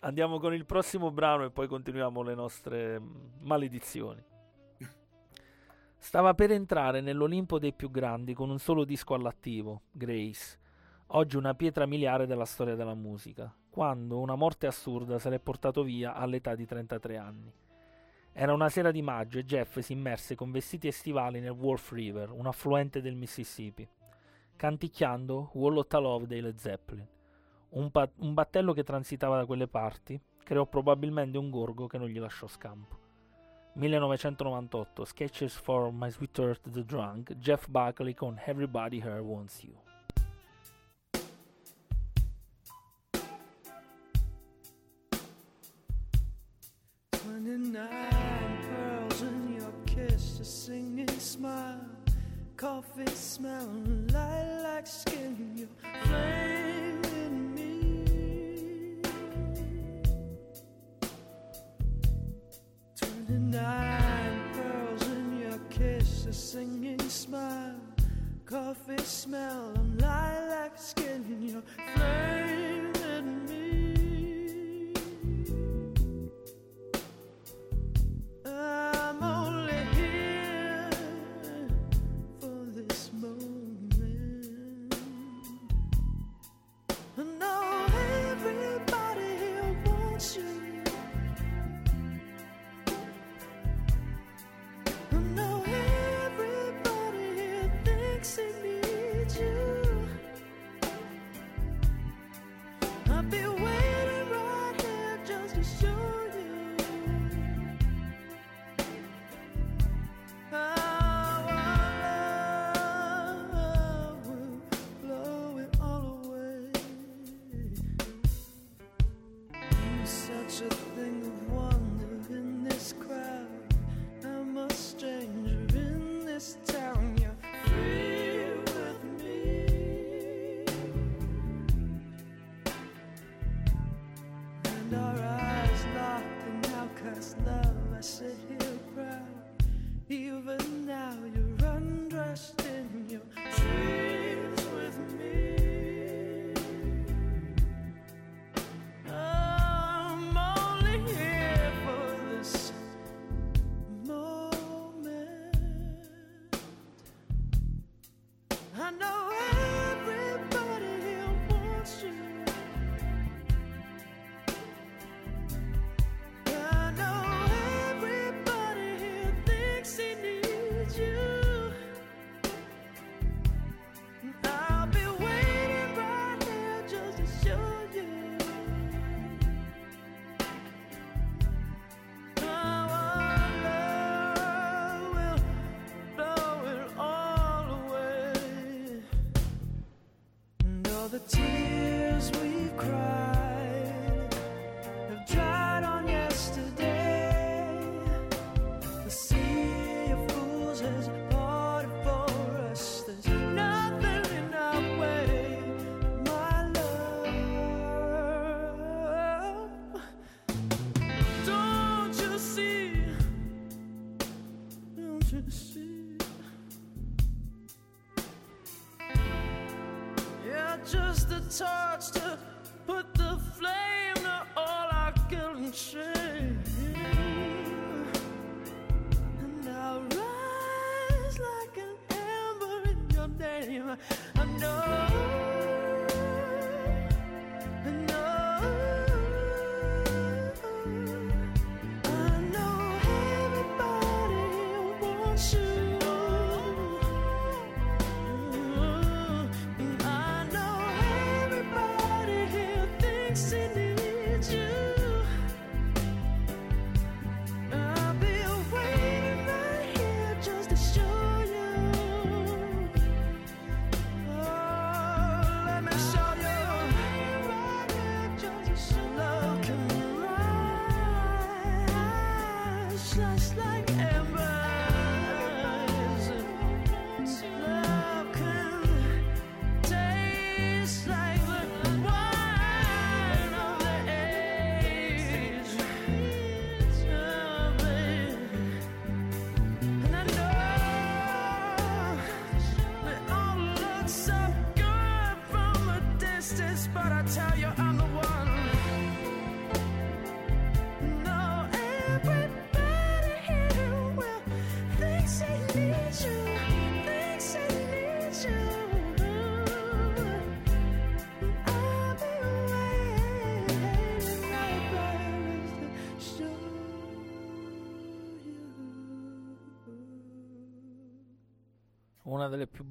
Andiamo con il prossimo brano e poi continuiamo le nostre mm, maledizioni. Stava per entrare nell'Olimpo dei più grandi con un solo disco all'attivo, Grace, oggi una pietra miliare della storia della musica, quando una morte assurda se l'è portato via all'età di 33 anni. Era una sera di maggio e Jeff si immerse con vestiti estivali nel Wolf River, un affluente del Mississippi, canticchiando Wall of Love dei Led Zeppelin. Un, pa- un battello che transitava da quelle parti creò probabilmente un gorgo che non gli lasciò scampo. 1998 Sketches for My Sweetheart the Drunk Jeff Buckley con Everybody Here Wants You. 29 a singing smile, coffee smell, lilac skin, your flame in me. Twenty-nine pearls in your kiss, a singing smile, coffee smell, lilac skin, your flame.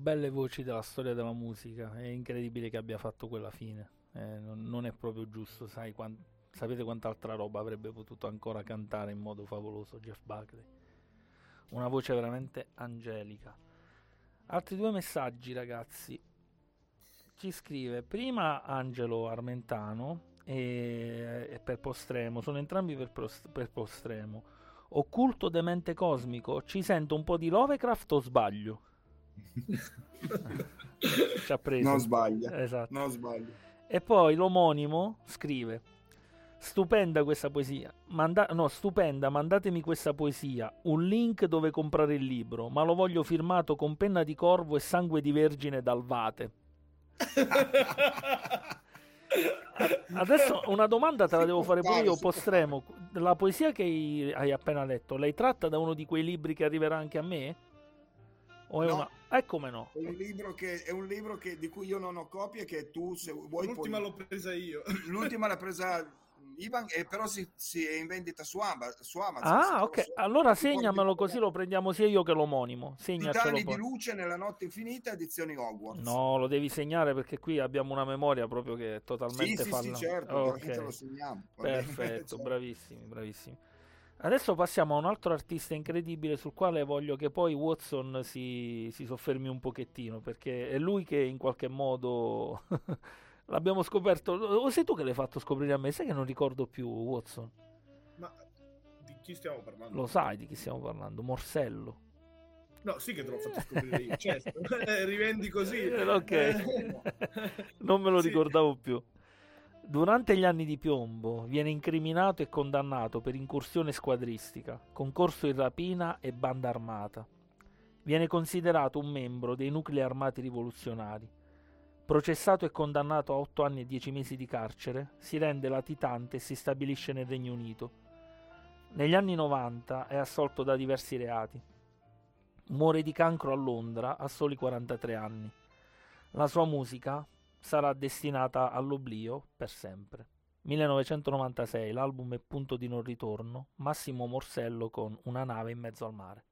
belle voci della storia della musica. È incredibile che abbia fatto quella fine. Eh, non, non, è proprio giusto, sai, quant, sapete quant'altra roba avrebbe potuto ancora cantare in modo favoloso Jeff Buckley. Una voce veramente angelica. Altri due messaggi, ragazzi. Ci scrive prima Angelo Armentano e, e per Postremo, sono entrambi per, prost, per Postremo. Occulto demente cosmico, ci sento un po' di Lovecraft o sbaglio? Ci ha preso. Non sbaglia. Esatto. Non sbaglio. E poi l'omonimo scrive: Stupenda questa poesia. Manda- no, stupenda, mandatemi questa poesia. Un link dove comprare il libro, ma lo voglio firmato con penna di corvo e sangue di vergine dalvate. Adesso una domanda te la devo fare pure io, postremo. La poesia che hai appena letto, l'hai tratta da uno di quei libri che arriverà anche a me? O è No. una... Eh come no? È un libro, che, è un libro che- di cui io non ho copie, che tu se vuoi... L'ultima puoi- l'ho presa io. L'ultima l'ha presa Ivan, e però si, si è in vendita su, Ama- su Amazon. Ah, ok. su- Allora segnamelo così lo prendiamo sia io che l'omonimo. Segnacelo Titani di luce nella notte infinita, edizioni Hogwarts. No, lo devi segnare perché qui abbiamo una memoria proprio che è sì, totalmente sì, falla. sì, certo, Ok. ovviamente lo segniamo. Perfetto, Certo. bravissimi, bravissimi. Adesso passiamo a un altro artista incredibile sul quale voglio che poi Watson si, si soffermi un pochettino, perché è lui che in qualche modo l'abbiamo scoperto. O sei tu che l'hai fatto scoprire a me? Sai che non ricordo più Watson. Ma di chi stiamo parlando? Lo sai di chi stiamo parlando? Morsello. No, sì che te l'ho fatto scoprire io, certo. Rivendi così. Eh, ok. Eh, non me lo Sì. ricordavo più. Durante gli anni di piombo viene incriminato e condannato per incursione squadristica, concorso in rapina e banda armata. Viene considerato un membro dei nuclei armati rivoluzionari. Processato e condannato a 8 anni e 10 mesi di carcere, si rende latitante e si stabilisce nel Regno Unito. Negli anni 90 è assolto da diversi reati. Muore di cancro a Londra a soli 43 anni. La sua musica sarà destinata all'oblio per sempre. 1996, l'album è punto di non ritorno, Massimo Morsello con Una nave in mezzo al mare.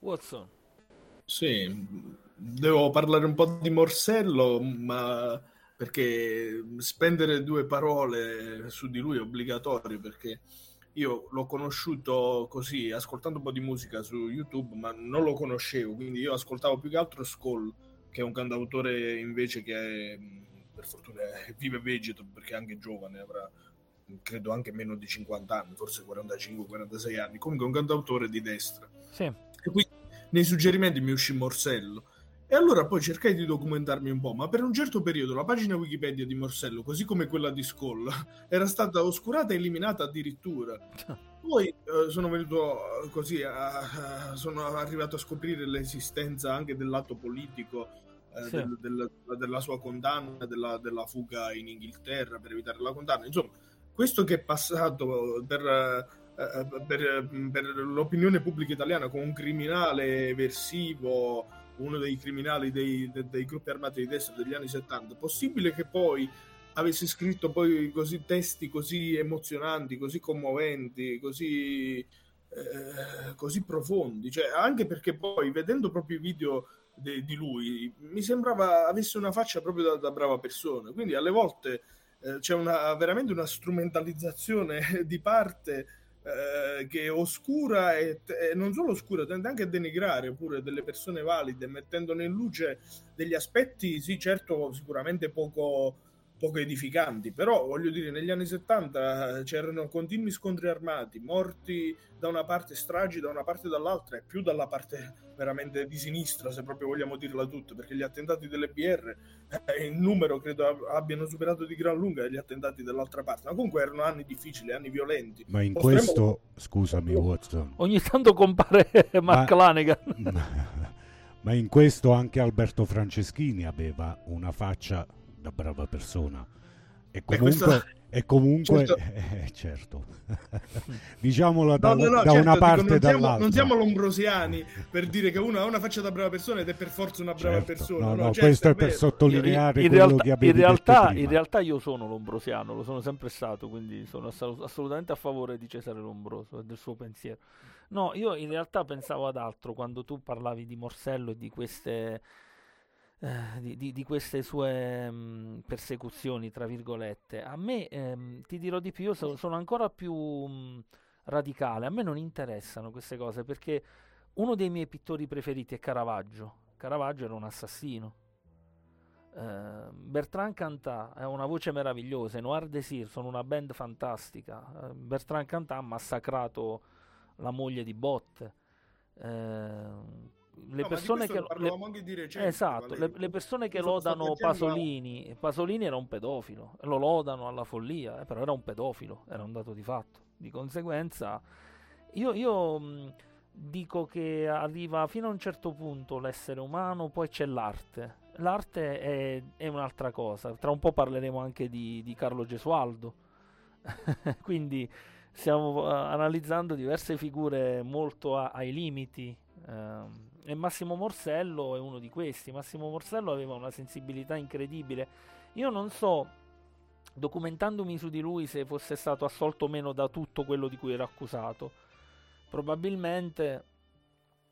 Watson, Sì, devo parlare un po' di Morsello, ma perché spendere due parole su di lui è obbligatorio, perché io l'ho conosciuto così, ascoltando un po' di musica su YouTube, ma non lo conoscevo, quindi io ascoltavo più che altro Skoll, che è un cantautore invece che è, per fortuna vive vegeto, perché è anche giovane, avrà credo anche meno di 50 anni, forse 45-46 anni, comunque è un cantautore di destra. sì, E quindi nei suggerimenti mi uscì Morsello. E allora poi cercai di documentarmi un po', ma per un certo periodo la pagina Wikipedia di Morsello, così come quella di Skoll, era stata oscurata e eliminata addirittura. Poi eh, sono venuto eh, così, a- a- sono arrivato a scoprire l'esistenza anche del lato politico eh, Sì. del- del- della sua condanna, della, della fuga in Inghilterra per evitare la condanna. Insomma, questo che è passato per, eh, per- per l'opinione pubblica italiana come un criminale eversivo, uno dei criminali dei, de- dei gruppi armati di destra degli anni 70, possibile che poi avesse scritto poi così testi così emozionanti, così commoventi, così, eh, così profondi, cioè, anche perché poi vedendo proprio i video de- di lui mi sembrava avesse una faccia proprio da, da brava persona, quindi alle volte eh, c'è una, veramente una strumentalizzazione di parte eh, che oscura e, e non solo oscura, tende anche a denigrare pure delle persone valide, mettendone in luce degli aspetti, sì, certo, sicuramente poco, poco edificanti, però voglio dire, negli anni 70 c'erano continui scontri armati, morti da una parte, stragi da una parte e dall'altra, e più dalla parte veramente di sinistra, se proprio vogliamo dirla tutta, perché gli attentati delle BR eh, in numero credo ab- abbiano superato di gran lunga gli attentati dell'altra parte, ma comunque erano anni difficili, anni violenti. Ma in Potremmo- questo, scusami Watson, Ogni tanto compare Mark Ma- Lanegan. ma in questo anche Alberto Franceschini aveva una faccia da brava persona. E Beh, comunque, questo- e comunque certo. eh, certo. diciamolo da, No, no, no, da certo, una dico, parte non, e siamo, dall'altra. non siamo lombrosiani per dire che uno ha una faccia da brava persona ed è per forza una brava Certo. persona. No, No, no, certo, questo è è per sottolineare in, quello realtà, che avevi in, realtà, detto prima. in realtà io sono lombrosiano, lo sono sempre stato, quindi sono ass- assolutamente a favore di Cesare Lombroso e del suo pensiero. No, io in realtà pensavo ad altro quando tu parlavi di Morsello e di queste, eh, di, di- di queste sue mh, persecuzioni, tra virgolette. A me, ehm, ti dirò di più, io so- sono ancora più mh, radicale, a me non interessano queste cose perché uno dei miei pittori preferiti è Caravaggio. Caravaggio era un assassino. Eh, Bertrand Cantat è una voce meravigliosa, Noir Désir sono una band fantastica. Eh, Bertrand Cantat ha massacrato la moglie di Bot. Eh, le No, persone che recente, esatto, le, le persone che lodano Pasolini, Pasolini era un pedofilo, lo lodano alla follia, eh, però era un pedofilo, era un dato di fatto. Di conseguenza, io, io, mh, dico che arriva fino a un certo punto l'essere umano, poi c'è l'arte. L'arte è, è un'altra cosa. Tra un po' parleremo anche di, di Carlo Gesualdo. Quindi stiamo eh, analizzando diverse figure molto a- ai limiti. ehm, e Massimo Morsello è uno di questi. Massimo Morsello aveva una sensibilità incredibile. Io non so, documentandomi su di lui, se fosse stato assolto o meno da tutto quello di cui era accusato. Probabilmente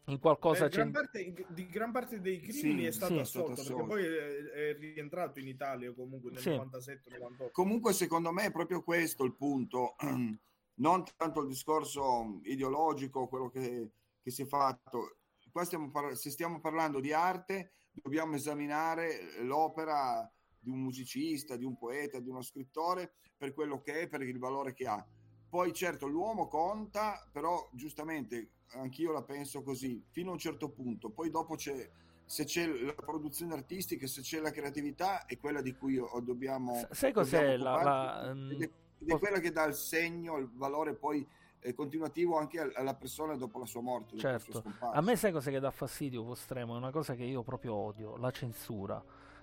in qualcosa Eh, c'è. gran parte- di gran parte dei crimini Sì, è stato sì. assolto, È stato perché poi è, è rientrato in Italia comunque nel Sì. 97-98. Comunque, secondo me è proprio questo il punto, non tanto il discorso ideologico, quello che, che si è fatto. Qua stiamo par- se stiamo parlando di arte, dobbiamo esaminare l'opera di un musicista, di un poeta, di uno scrittore per quello che è, per il valore che ha. Poi certo l'uomo conta, però giustamente anch'io la penso così, fino a un certo punto. Poi dopo c'è, se c'è la produzione artistica, se c'è la creatività, è quella di cui dobbiamo... Sai cos'è dobbiamo la, la, mm, ed è, ed è quella che dà il segno, il valore poi continuativo anche al- alla persona dopo la sua morte, sua Certo. A me sai cosa che dà fastidio, Postremo? È una cosa che io proprio odio, la censura.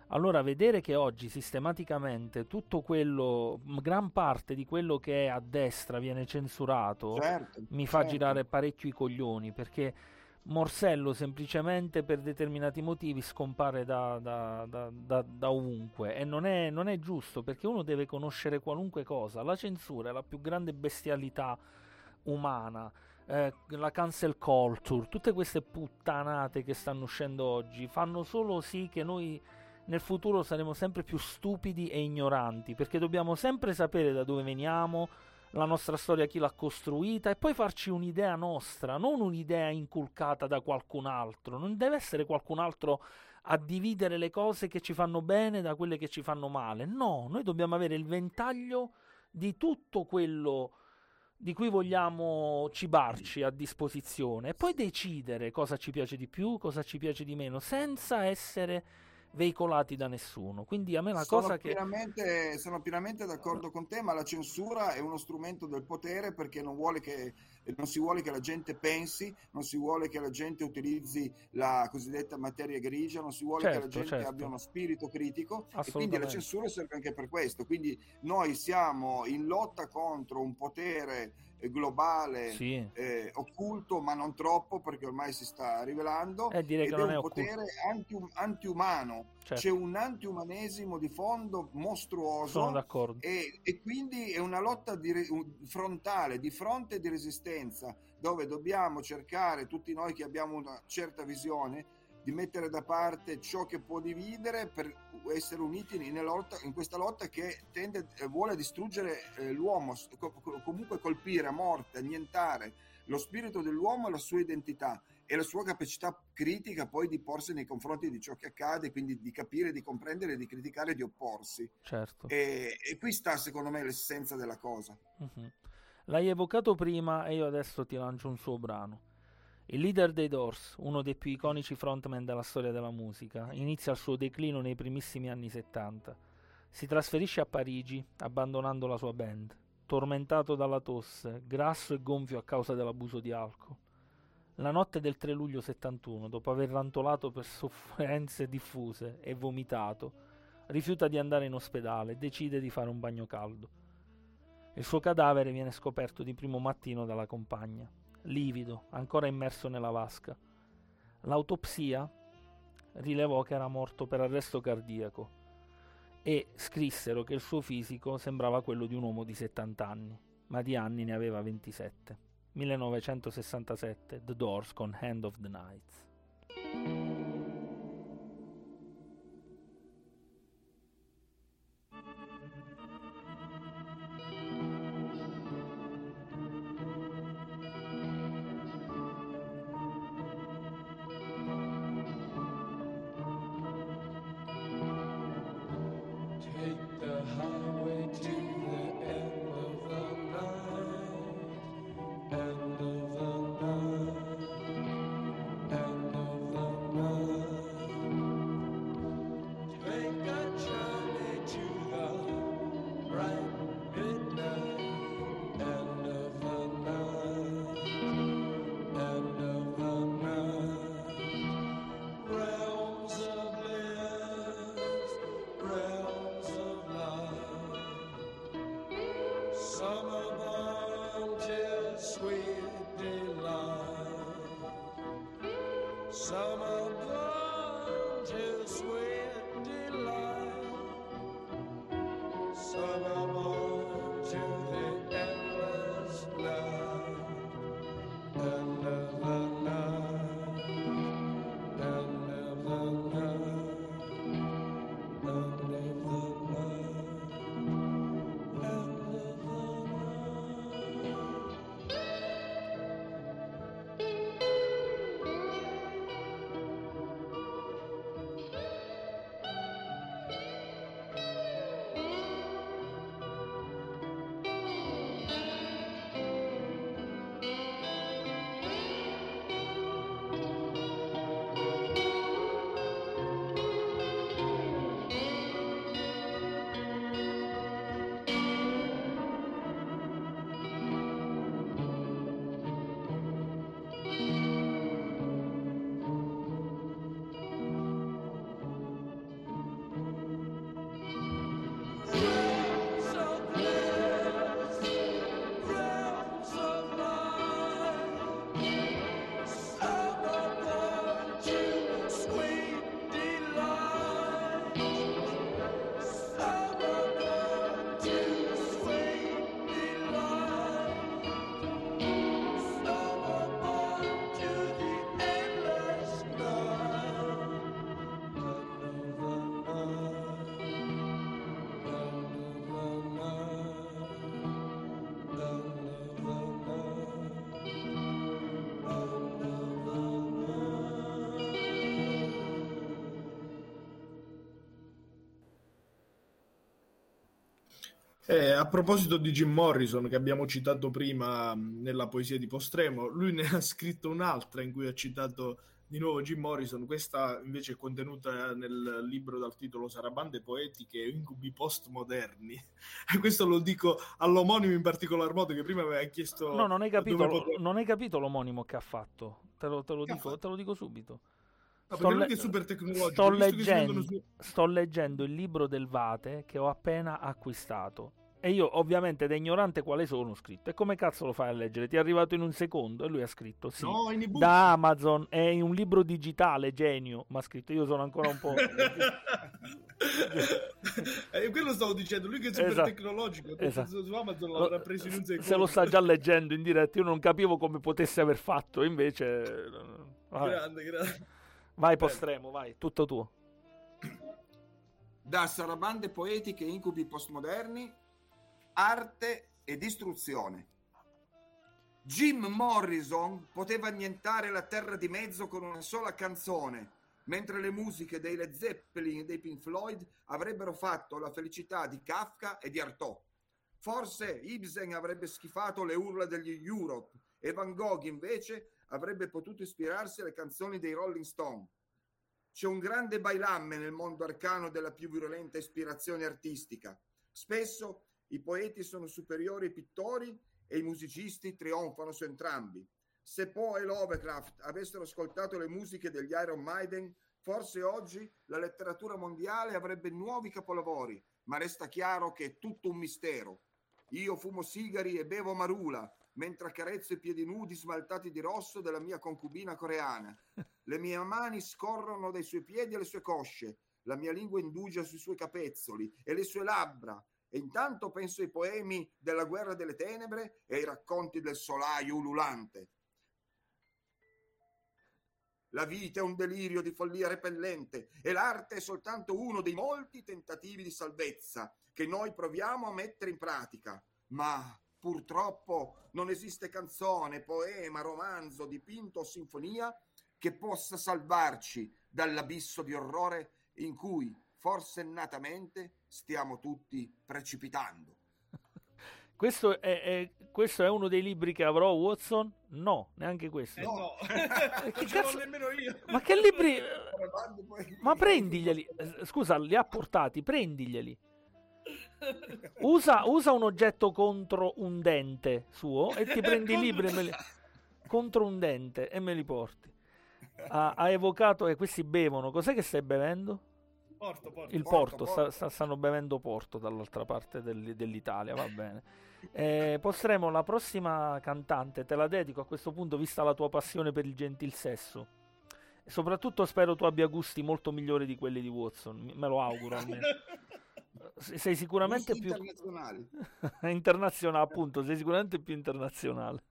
Allora, vedere che oggi sistematicamente tutto quello, gran parte di quello che è a destra viene censurato, Certo, mi fa certo. girare parecchio i coglioni, perché Morsello semplicemente per determinati motivi scompare da, da- da- da- da ovunque e non è, non è giusto perché uno deve conoscere qualunque cosa. La censura è la più grande bestialità umana. eh, la cancel culture, tutte queste puttanate che stanno uscendo oggi fanno solo sì che noi nel futuro saremo sempre più stupidi e ignoranti perché dobbiamo sempre sapere da dove veniamo, la nostra storia chi l'ha costruita e poi farci un'idea nostra, non un'idea inculcata da qualcun altro. Non deve essere qualcun altro a dividere le cose che ci fanno bene da quelle che ci fanno male. No, noi dobbiamo avere il ventaglio di tutto quello di cui vogliamo cibarci a disposizione. E poi decidere cosa ci piace di più, cosa ci piace di meno, senza essere veicolati da nessuno. Quindi a me la sono, cosa che pienamente, sono pienamente d'accordo con te, ma la censura è uno strumento del potere perché non, vuole che, non si vuole che la gente pensi, non si vuole che la gente utilizzi la cosiddetta materia grigia, non si vuole che la Certo, gente certo. abbia uno spirito critico e quindi la censura serve anche per questo. Quindi noi siamo in lotta contro un potere globale sì, eh, occulto, ma non troppo perché ormai si sta rivelando eh, ed è un è potere anti- antiumano. Certo, C'è un antiumanesimo di fondo sono mostruoso d'accordo. e, e quindi è una lotta di frontale, di fronte di resistenza, dove dobbiamo cercare, tutti noi che abbiamo una certa visione, di mettere da parte ciò che può dividere per essere uniti in, lotta- in questa lotta che tende, eh, vuole distruggere eh, l'uomo, comunque colpire a morte, annientare, lo spirito dell'uomo, la sua identità e la sua capacità critica poi di porsi nei confronti di ciò che accade, quindi di capire, di comprendere, di criticare, di opporsi. Certo. E, e qui sta secondo me l'essenza della cosa. Mhm. L'hai evocato prima e io adesso ti lancio un suo brano. Il leader dei Doors, uno dei più iconici frontman della storia della musica, inizia il suo declino nei primissimi anni 70. Si trasferisce a Parigi, abbandonando la sua band, tormentato dalla tosse, grasso e gonfio a causa dell'abuso di alcol. La notte del 3 luglio 71, dopo aver rantolato per sofferenze diffuse e vomitato, rifiuta di andare in ospedale e decide di fare un bagno caldo. Il suo cadavere viene scoperto di primo mattino dalla compagna, livido, ancora immerso nella vasca. L'autopsia rilevò che era morto per arresto cardiaco e scrissero che il suo fisico sembrava quello di un uomo di 70 anni, ma di anni ne aveva 27. 1967, The Doors con Hand of the Nights. summer just sweet delight. Summer. Eh, a proposito di Jim Morrison, che abbiamo citato prima mh, nella poesia di Postremo, lui ne ha scritto un'altra in cui ha citato di nuovo Jim Morrison. Questa invece è contenuta nel libro dal titolo Sarabande poetiche e incubi postmoderni. E questo lo dico all'omonimo in particolar modo, che prima aveva chiesto. No, non hai capito, poter- non hai capito l'omonimo che ha fatto. Te lo, te lo dico, fatto? te lo dico subito. No, Sto, le- che è super tecnologico. sto leggendo, su- sto leggendo il libro del Vate che ho appena acquistato. E io, ovviamente, da ignorante quale sono, ho scritto. E come cazzo lo fai a leggere? Ti è arrivato in un secondo? E lui ha scritto: Sì. No, da Amazon è in un libro digitale, genio. Ma ha scritto: Io sono ancora un po'. Eh, quello stavo dicendo, lui che è super Esatto. tecnologico, Esatto. su Amazon l'avrà preso in un secondo. Se lo sta già leggendo in diretta, io non capivo come potesse aver fatto. Invece, vabbè. Grande, grande. Vai, postremo, vai, tutto tuo. Da sarabande poetiche e incubi postmoderni, arte e distruzione. Jim Morrison poteva annientare la terra di mezzo con una sola canzone, mentre le musiche dei Led Zeppelin e dei Pink Floyd avrebbero fatto la felicità di Kafka e di Artaud. Forse Ibsen avrebbe schifato le urla degli Europe e Van Gogh invece avrebbe potuto ispirarsi alle canzoni dei Rolling Stone. C'è un grande bailamme nel mondo arcano della più virulenta ispirazione artistica. Spesso i poeti sono superiori ai pittori e i musicisti trionfano su entrambi. Se Poe e Lovecraft avessero ascoltato le musiche degli Iron Maiden, forse oggi la letteratura mondiale avrebbe nuovi capolavori, ma resta chiaro che è tutto un mistero. Io fumo sigari e bevo marula, mentre accarezzo i piedi nudi smaltati di rosso della mia concubina coreana. Le mie mani scorrono dai suoi piedi alle sue cosce, la mia lingua indugia sui suoi capezzoli e le sue labbra, e intanto penso ai poemi della guerra delle tenebre e ai racconti del solaio ululante. La vita è un delirio di follia repellente e l'arte è soltanto uno dei molti tentativi di salvezza che noi proviamo a mettere in pratica. Ma purtroppo non esiste canzone, poema, romanzo, dipinto o sinfonia che possa salvarci dall'abisso di orrore in cui forsennatamente stiamo tutti precipitando. Questo è, è- questo è uno dei libri che avrò, Watson? No, neanche questo. Eh no, che non ce l'ho cazzo- nemmeno io. Ma che libri... Ma prendiglieli. Scusa, li ha portati, prendiglieli. Usa, usa un oggetto contro un dente suo e ti prendi i libri e me li... contro un dente e me li porti. Ha, ha evocato e questi bevono. Cos'è che stai bevendo? Porto, porto. Il Porto, porto, sta- porto. sta- stanno bevendo porto dall'altra parte del- dell'Italia, va bene. Eh, postremo la prossima cantante, te la dedico a questo punto, vista la tua passione per il gentil sesso. E soprattutto spero tu abbia gusti molto migliori di quelli di Watson, me lo auguro almeno. Se- Sei sicuramente più internazionali. internazionale, appunto, sei sicuramente più internazionale.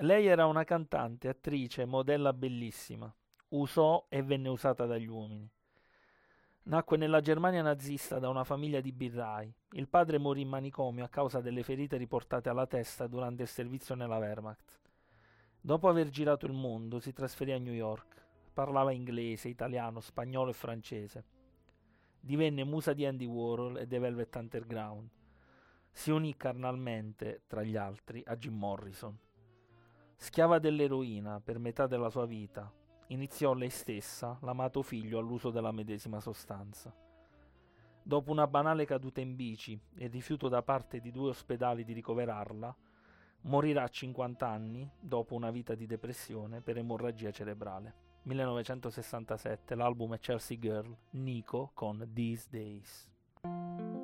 Lei era una cantante, attrice, modella bellissima. Usò e venne usata dagli uomini. Nacque nella Germania nazista da una famiglia di birrai. Il padre morì in manicomio a causa delle ferite riportate alla testa durante il servizio nella Wehrmacht. Dopo aver girato il mondo, si trasferì a New York. Parlava inglese, italiano, spagnolo e francese. Divenne musa di Andy Warhol e The Velvet Underground. Si unì carnalmente, tra gli altri, a Jim Morrison. Schiava dell'eroina per metà della sua vita, iniziò lei stessa, l'amato figlio, all'uso della medesima sostanza. Dopo una banale caduta in bici e rifiuto da parte di due ospedali di ricoverarla, morirà a 50 anni, dopo una vita di depressione, per emorragia cerebrale. 1967, l'album è Chelsea Girl, Nico con These Days.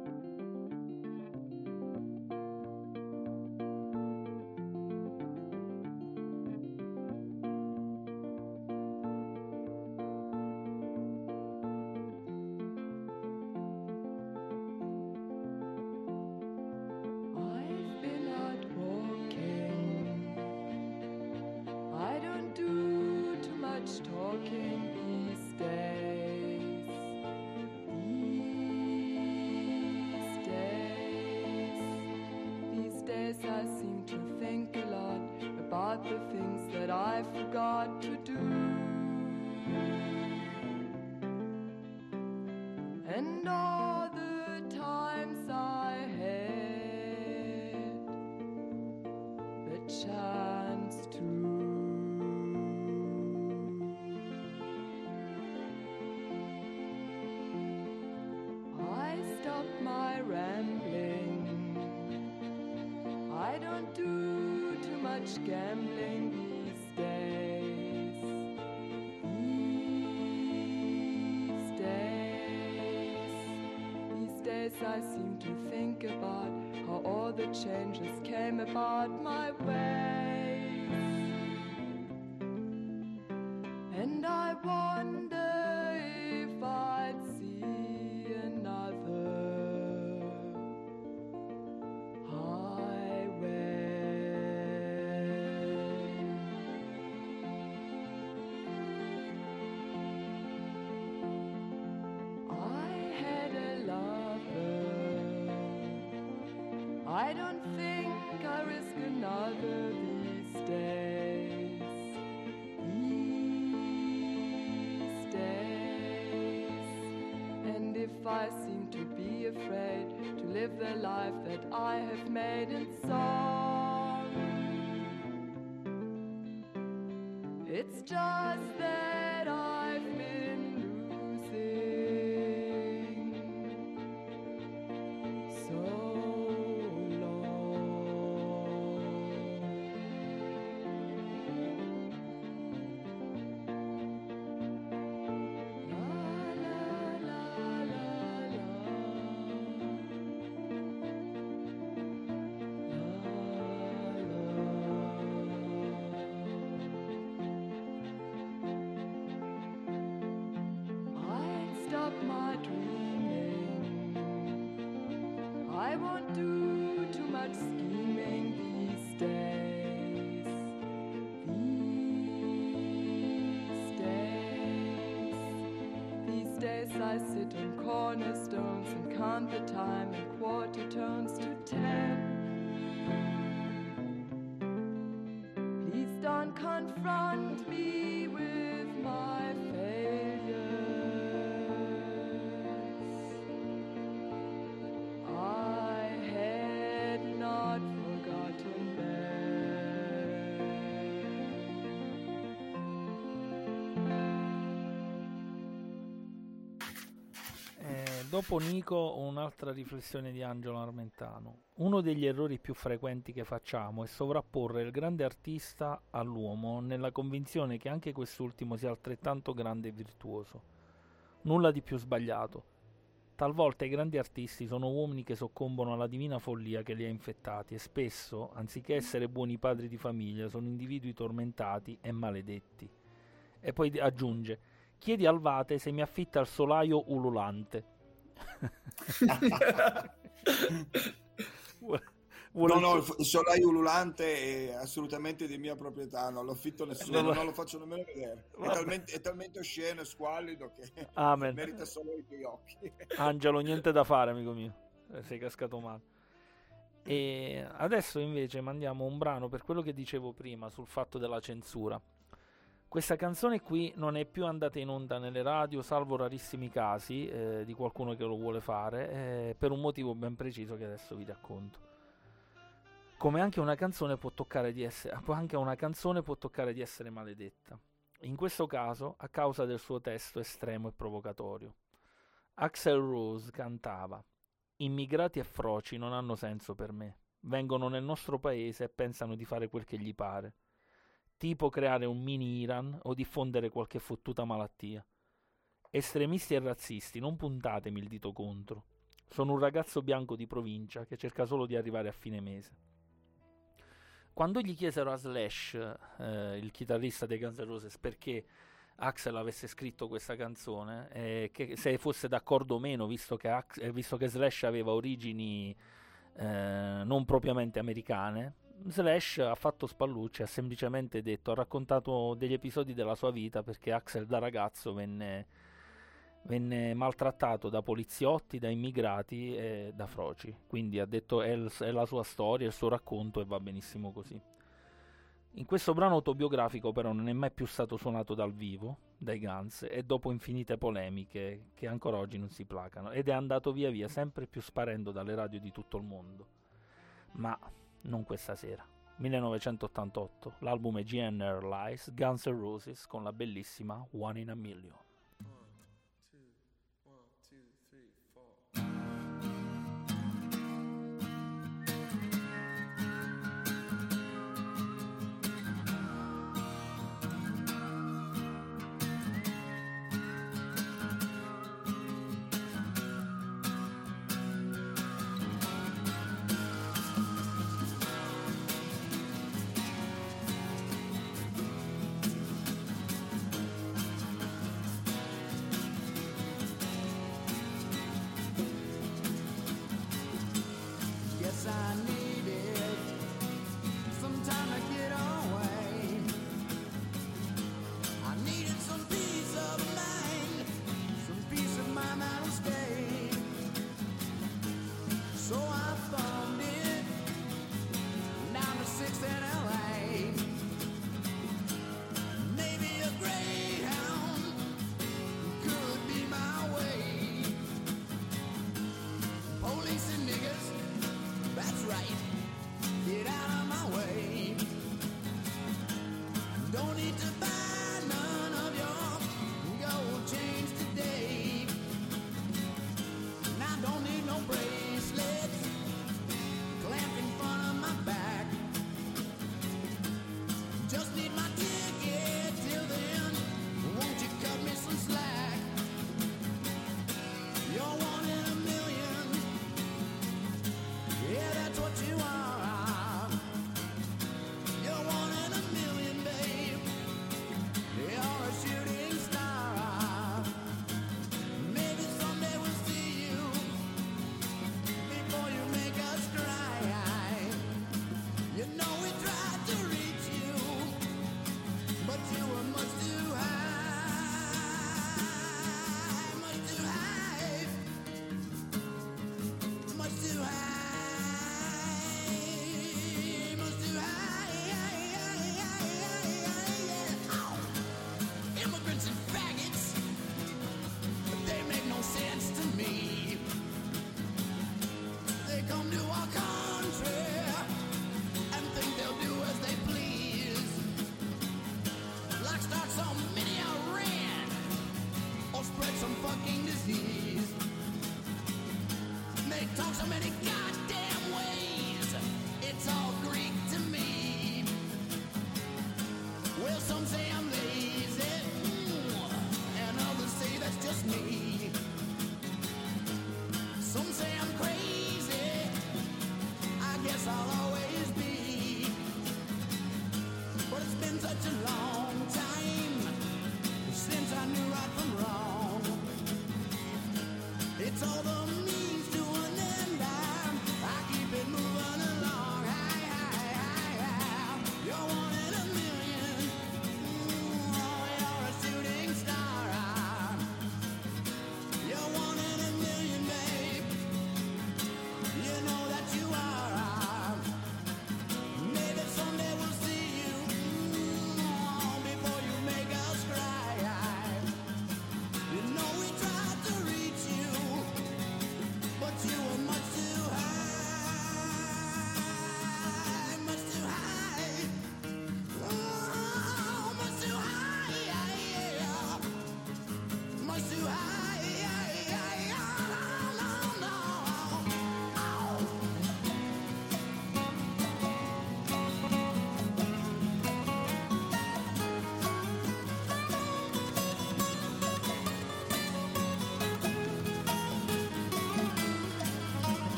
but my live the life that I have made in song, it's just dopo Nico un'altra riflessione di Angelo Armentano. Uno degli errori più frequenti che facciamo è sovrapporre il grande artista all'uomo nella convinzione che anche quest'ultimo sia altrettanto grande e virtuoso. Nulla di più sbagliato. Talvolta i grandi artisti sono uomini che soccombono alla divina follia che li ha infettati e spesso, anziché essere buoni padri di famiglia, sono individui tormentati e maledetti. E poi aggiunge: Chiedi al Vate se mi affitta il solaio ululante. No, no, il, solaio ululante è assolutamente di mia proprietà, non lo affitto nessuno, Non lo- faccio nemmeno vedere. È talmente, è talmente osceno e squallido che Amen. merita solo i tuoi occhi. Angelo, niente da fare, amico mio. Eh, Sei cascato male. E adesso invece mandiamo un brano per quello che dicevo prima sul fatto della censura. Questa canzone qui non è più andata in onda nelle radio, salvo rarissimi casi eh, di qualcuno che lo vuole fare, eh, per un motivo ben preciso che adesso vi racconto. Come anche una canzone può toccare di essere, canzone può toccare di essere maledetta. In questo caso, a causa del suo testo estremo e provocatorio. Axel Rose cantava: Immigrati e froci non hanno senso per me. Vengono nel nostro paese e pensano di fare quel che gli pare. Tipo creare un mini Iran o diffondere qualche fottuta malattia. Estremisti e razzisti, non puntatemi il dito contro. Sono un ragazzo bianco di provincia che cerca solo di arrivare a fine mese. Quando gli chiesero a Slash, eh, il chitarrista dei Guns N' Roses, perché Axel avesse scritto questa canzone, eh, che se fosse d'accordo o meno, visto che, Ax- eh, visto che Slash aveva origini eh, non propriamente americane, Slash ha fatto spallucce, ha semplicemente detto, ha raccontato degli episodi della sua vita perché Axel da ragazzo venne, venne maltrattato da poliziotti, da immigrati e da froci. Quindi ha detto è, il- è la sua storia, il suo racconto e va benissimo così. In questo brano autobiografico però non è mai più stato suonato dal vivo dai Guns e dopo infinite polemiche che ancora oggi non si placano ed è andato via via sempre più sparendo dalle radio di tutto il mondo. Ma non questa sera. 1988, l'album è GNR Lies, Guns N' Roses con la bellissima One in a Million.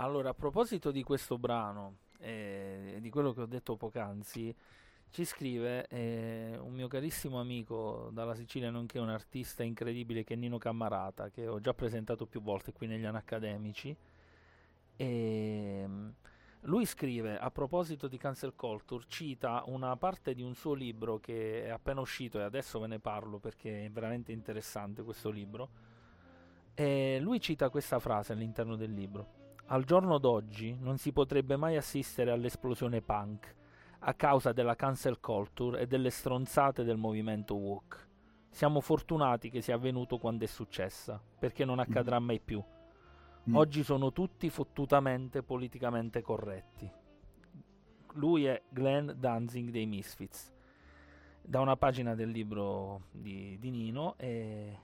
Allora, a proposito di questo brano e di quello che ho detto poc'anzi, Ci scrive eh, un mio carissimo amico dalla Sicilia, nonché un artista incredibile che è Nino Cammarata, che ho già presentato più volte qui negli anni. E, mm, lui scrive a proposito di cancel culture, cita una parte di un suo libro che è appena uscito e adesso ve ne parlo perché è veramente interessante questo libro. E lui cita questa frase all'interno del libro. Al giorno d'oggi non si potrebbe mai assistere all'esplosione punk a causa della cancel culture e delle stronzate del movimento woke. Siamo fortunati che sia avvenuto quando è successa, perché non accadrà mai più. Mm. Oggi sono tutti fottutamente politicamente corretti. Lui è Glenn Danzig dei Misfits. Da una pagina del libro di, di Nino e,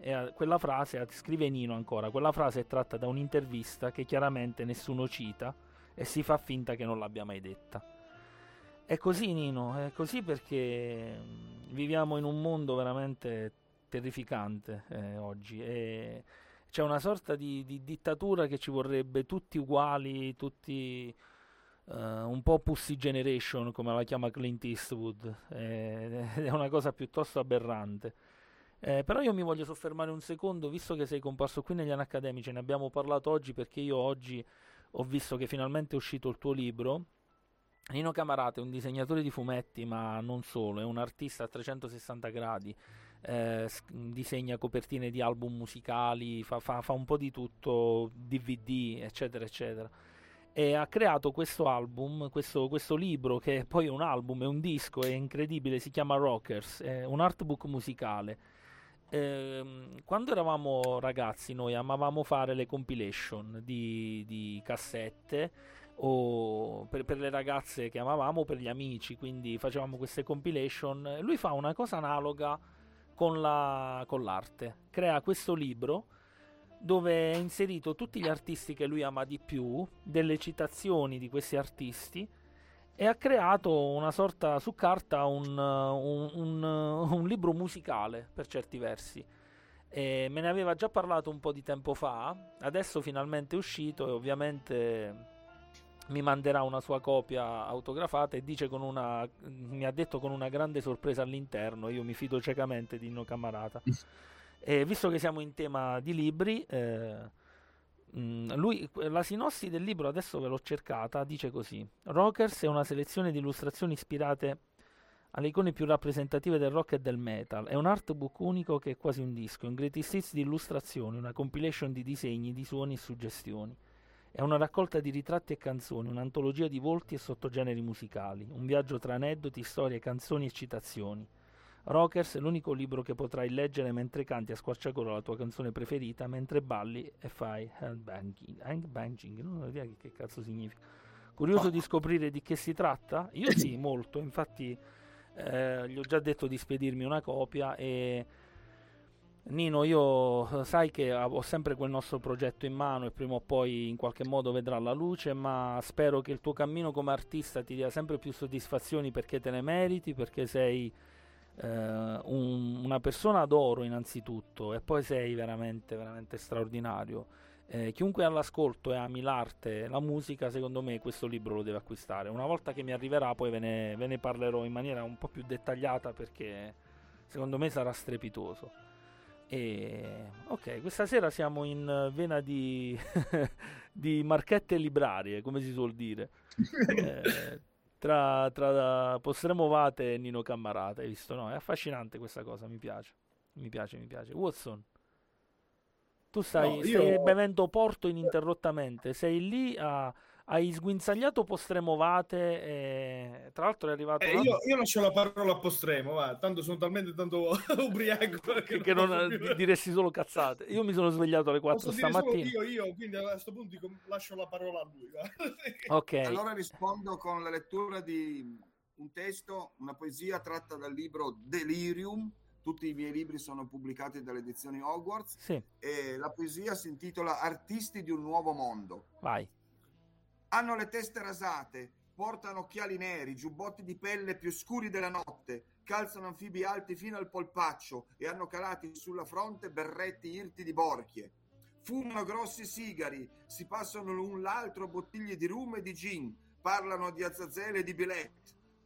e quella frase, scrive Nino ancora, quella frase è tratta da un'intervista che chiaramente nessuno cita e si fa finta che non l'abbia mai detta. È così Nino, è così perché mm, viviamo in un mondo veramente terrificante eh, oggi e c'è una sorta di, di dittatura che ci vorrebbe tutti uguali, tutti eh, un po' pussy generation come la chiama Clint Eastwood, eh, è una cosa piuttosto aberrante. Eh, però io mi voglio soffermare un secondo, visto che sei comparso qui negli anni accademici, ne abbiamo parlato oggi perché io oggi ho visto che finalmente è uscito il tuo libro. Nino Camarata è un disegnatore di fumetti, ma non solo, è un artista a 360 gradi. eh, disegna copertine di album musicali, fa, fa- fa un po' di tutto, DVD, eccetera, eccetera. E ha creato questo album, questo, questo libro che poi è un album, è un disco, è incredibile, si chiama Rockers, è un artbook musicale. Ehm, quando eravamo ragazzi noi amavamo fare le compilation di, di cassette o per, per le ragazze che amavamo, per gli amici, quindi facevamo queste compilation. Lui fa una cosa analoga con, la- con l'arte, crea questo libro dove è inserito tutti gli artisti che lui ama di più, delle citazioni di questi artisti e ha creato una sorta su carta un, un- un- un libro musicale per certi versi. E me ne aveva già parlato un po' di tempo fa, adesso finalmente è uscito e ovviamente mi manderà una sua copia autografata e dice con una mi ha detto con una grande sorpresa all'interno, io mi fido ciecamente di Nino Camarata. E visto che siamo in tema di libri, eh, mm, lui, la sinossi del libro adesso ve l'ho cercata, dice così: Rockers è una selezione di illustrazioni ispirate alle icone più rappresentative del rock e del metal. È un artbook unico che è quasi un disco, un greatest hits di illustrazioni, una compilation di disegni, di suoni e suggestioni. È una raccolta di ritratti e canzoni, un'antologia di volti e sottogeneri musicali, un viaggio tra aneddoti, storie, canzoni e citazioni. Rockers è l'unico libro che potrai leggere mentre canti a squarciagola la tua canzone preferita, mentre balli e fai handbanging. Handbanging, non ho idea che, che cazzo significa. Curioso di scoprire di che si tratta? Io sì, molto. Infatti, eh, gli ho già detto di spedirmi una copia. E Nino, io eh, sai che ho sempre quel nostro progetto in mano e prima o poi in qualche modo vedrà la luce, ma spero che il tuo cammino come artista ti dia sempre più soddisfazioni perché te ne meriti, perché sei eh, un- una persona d'oro innanzitutto e poi sei veramente, veramente straordinario. Eh, chiunque all'ascolto e ami l'arte la musica, secondo me questo libro lo deve acquistare. Una volta che mi arriverà poi ve ne, ve ne parlerò in maniera un po' più dettagliata perché secondo me sarà strepitoso. E ok, questa sera siamo in vena di, di marchette librarie, come si suol dire. Eh, tra, tra Postremovate e Nino Cammarata, hai visto? No, è affascinante questa cosa, mi piace. Mi piace, mi piace. Watson, tu stai, No, stai io- bevendo porto ininterrottamente, sei lì a... Hai sguinzagliato Postremovate e tra l'altro è arrivato Eh, io, io lascio la parola a Postremo, va. tanto sono talmente tanto ubriaco che, che non più- di- diresti solo cazzate. Io mi sono svegliato alle 4 Posso dire solo stamattina. io, io, quindi a questo punto dico, lascio la parola a lui. va. Ok, Allora rispondo con la lettura di un testo, una poesia tratta dal libro Delirium. Tutti i miei libri sono pubblicati dalle edizioni Hogwarts sì, e la poesia si intitola Artisti di un nuovo mondo. vai. Hanno le teste rasate, portano occhiali neri, giubbotti di pelle più scuri della notte, calzano anfibi alti fino al polpaccio e hanno calati sulla fronte berretti irti di borchie. Fumano grossi sigari, si passano l'un l'altro bottiglie di rum e di gin, parlano di azzazele e di bilet.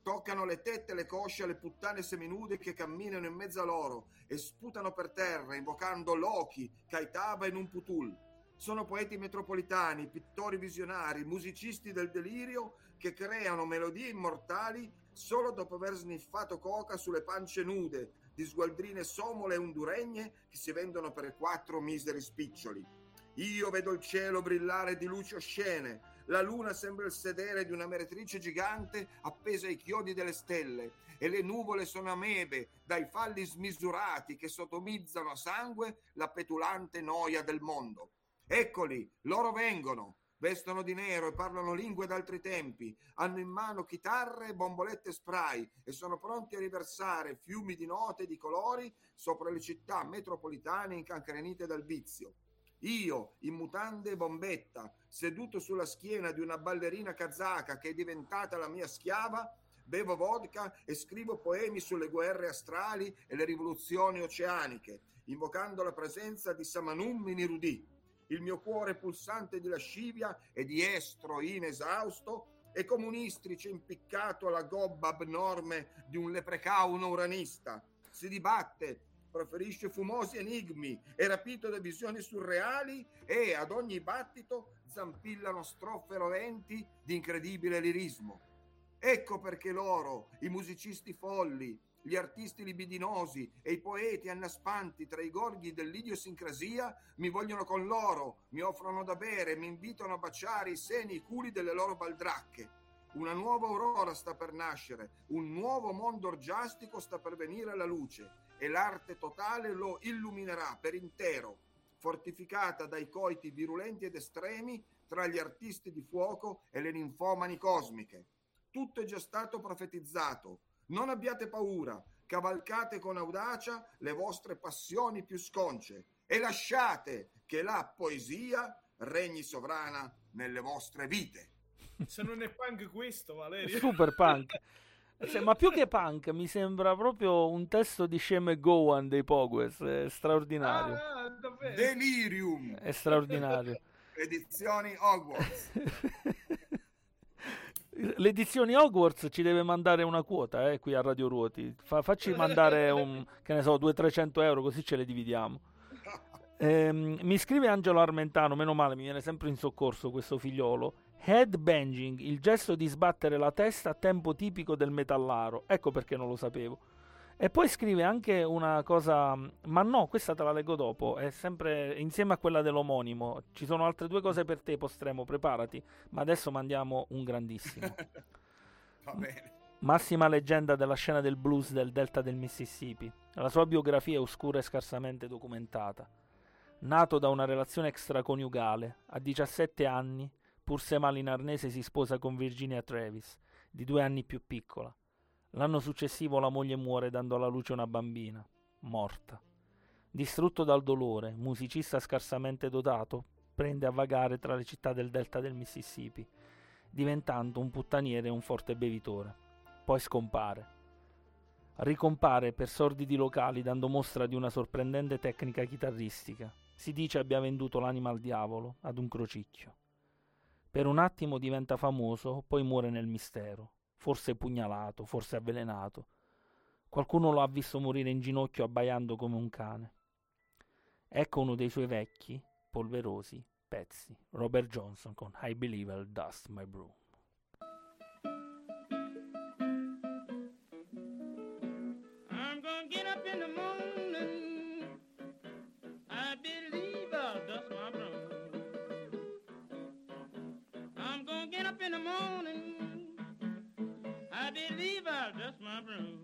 toccano le tette e le cosce alle puttane seminude che camminano in mezzo a loro e sputano per terra invocando Loki, Kaitaba e Numputul. Sono poeti metropolitani, pittori visionari, musicisti del delirio che creano melodie immortali solo dopo aver sniffato coca sulle pance nude di sgualdrine somole e honduregne che si vendono per quattro miseri spiccioli. Io vedo il cielo brillare di luci oscene, la luna sembra il sedere di una meretrice gigante appesa ai chiodi delle stelle e le nuvole sono amebe dai falli smisurati che sotomizzano a sangue la petulante noia del mondo. Eccoli, loro vengono, vestono di nero e parlano lingue d'altri tempi, hanno in mano chitarre e bombolette spray e sono pronti a riversare fiumi di note e di colori sopra le città metropolitane incancrenite dal vizio. Io, in mutande e bombetta, seduto sulla schiena di una ballerina kazaka che è diventata la mia schiava, bevo vodka e scrivo poemi sulle guerre astrali e le rivoluzioni oceaniche, invocando la presenza di Samanum Minirudi. Il mio cuore pulsante di lascivia e di estro inesausto e come un istrice impiccato alla gobba abnorme di un leprecauno uranista. Si dibatte, proferisce fumosi enigmi, è rapito da visioni surreali e ad ogni battito zampillano strofe roventi di incredibile lirismo. Ecco perché loro, i musicisti folli, gli artisti libidinosi e i poeti annaspanti tra i gorghi dell'idiosincrasia mi vogliono con loro, mi offrono da bere, mi invitano a baciare i seni e i culi delle loro baldracche. Una nuova aurora sta per nascere, un nuovo mondo orgiastico sta per venire alla luce e l'arte totale lo illuminerà per intero, fortificata dai coiti virulenti ed estremi tra gli artisti di fuoco e le ninfomani cosmiche. Tutto è già stato profetizzato. Non abbiate paura, cavalcate con audacia le vostre passioni più sconce e lasciate che la poesia regni sovrana nelle vostre vite. Se non è punk questo, Valerio. Super punk. Se- ma più che punk, mi sembra proprio un testo di Sheme Gowan dei Pogues. È straordinario. Ah. Delirium, È straordinario. edizioni Hogwarts. L'edizione Hogwarts ci deve mandare una quota eh, qui a Radio Ruoti. Fa- facci mandare un, che ne so, 200-300 euro così ce le dividiamo. Ehm, mi scrive Angelo Armentano, meno male, mi viene sempre in soccorso questo figliolo. Headbanging, il gesto di sbattere la testa a tempo tipico del metallaro. Ecco perché non lo sapevo. E poi scrive anche una cosa, ma no, questa te la leggo dopo, è sempre insieme a quella dell'omonimo. Ci sono altre due cose per te, Postremo, preparati, ma adesso mandiamo un grandissimo. Va bene. Massima leggenda della scena del blues del delta del Mississippi. La sua biografia è oscura e scarsamente documentata. Nato da una relazione extraconiugale, a 17 anni, pur se malinarnese si sposa con Virginia Travis, di due anni più piccola. L'anno successivo la moglie muore dando alla luce una bambina, morta. Distrutto dal dolore, musicista scarsamente dotato, prende a vagare tra le città del delta del Mississippi, diventando un puttaniere e un forte bevitore. Poi scompare. Ricompare per sordidi locali dando mostra di una sorprendente tecnica chitarristica. Si dice abbia venduto l'anima al diavolo, ad un crocicchio. Per un attimo diventa famoso, poi muore nel mistero, forse pugnalato, forse avvelenato. Qualcuno lo ha visto morire in ginocchio abbaiando come un cane. Ecco uno dei suoi vecchi, polverosi pezzi. Robert Johnson con I Believe I'll Dust My Broom. I'm gonna get believe I'll my broom.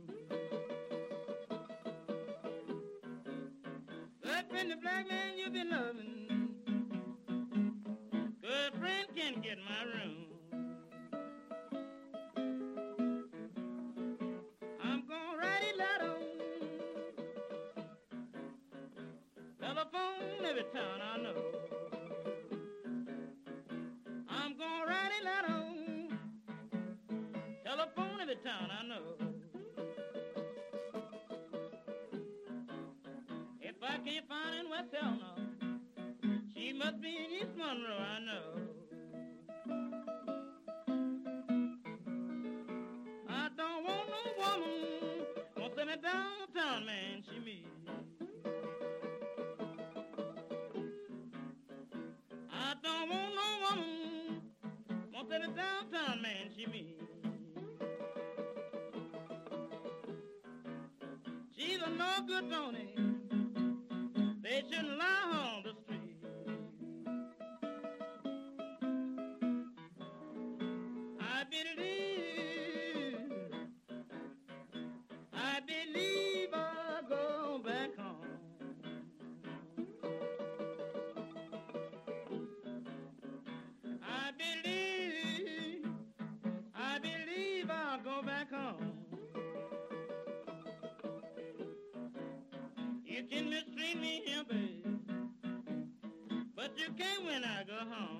That friend, the black man you've been loving. Good friend can get my room. I'm gonna write a letter. Telephone every town I know. I'm gonna write it letter every town I know. If I can't find in West Helena, she must be in East Monroe, I know. I don't want no woman, won't send me downtown, man, she me. I don't want no woman, won't send me downtown, man, she me. either no good, don't he? They shouldn't allow home You can mistreat me here, babe, but you can't when I go home.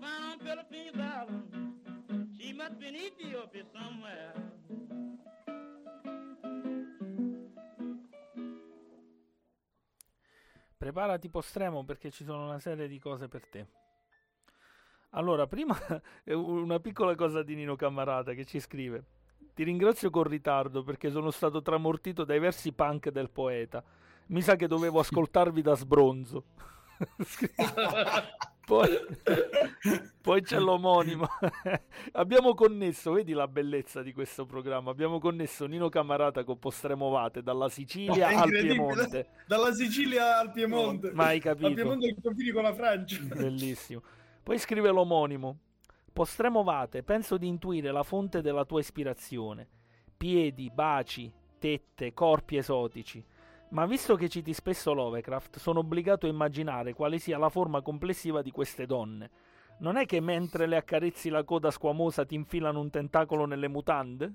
On Philippines Island. She must be in Ethiopia somewhere. Preparati postremo perché ci sono una serie di cose per te. Allora, prima è una piccola cosa di Nino Cammarata che ci scrive. Ti ringrazio con ritardo perché sono stato tramortito dai versi punk del poeta. Mi sa che dovevo ascoltarvi da sbronzo. poi, poi c'è l'omonimo. abbiamo connesso, vedi la bellezza di questo programma. Abbiamo connesso Nino Camarata con Postremovate dalla Sicilia È al. Piemonte. Dalla Sicilia al Piemonte. Mai capito. Al Piemonte che confini con la Francia. Bellissimo. Poi scrive l'omonimo. Postremovate, penso di intuire la fonte della tua ispirazione. Piedi, baci, tette, corpi esotici. Ma visto che citi spesso Lovecraft, sono obbligato a immaginare quale sia la forma complessiva di queste donne. Non è che mentre le accarezzi la coda squamosa ti infilano un tentacolo nelle mutande?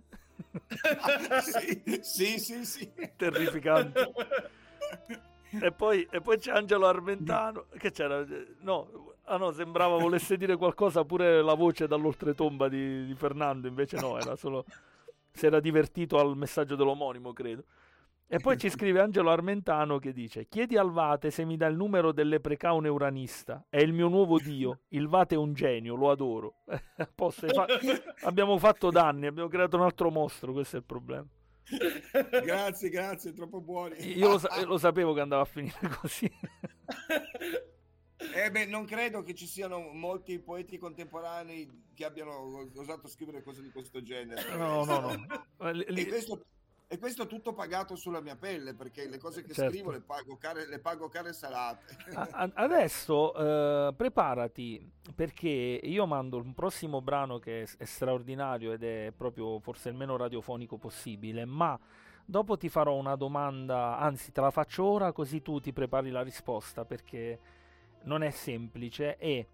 sì, sì, sì, sì. Terrificante. E poi, e poi c'è Angelo Armentano che c'era no, ah no, sembrava volesse dire qualcosa pure la voce dall'oltretomba di, di Fernando invece no, era solo si era divertito al messaggio dell'omonimo credo e poi ci scrive Angelo Armentano che dice chiedi al Vate se mi dà il numero del leprecaune uranista è il mio nuovo dio il Vate è un genio, lo adoro fa- abbiamo fatto danni abbiamo creato un altro mostro questo è il problema Grazie, grazie, troppo buoni. io lo, sa- lo sapevo che andava a finire così Eh beh, non credo che ci siano molti poeti contemporanei che abbiano osato scrivere cose di questo genere. No, no, no. E questo, e questo tutto pagato sulla mia pelle, perché le cose che Certo. scrivo le pago care, le pago care salate. A- Adesso eh, preparati perché io mando un prossimo brano che è, è straordinario ed è proprio forse il meno radiofonico possibile, ma dopo ti farò una domanda, anzi te la faccio ora così tu ti prepari la risposta perché non è semplice e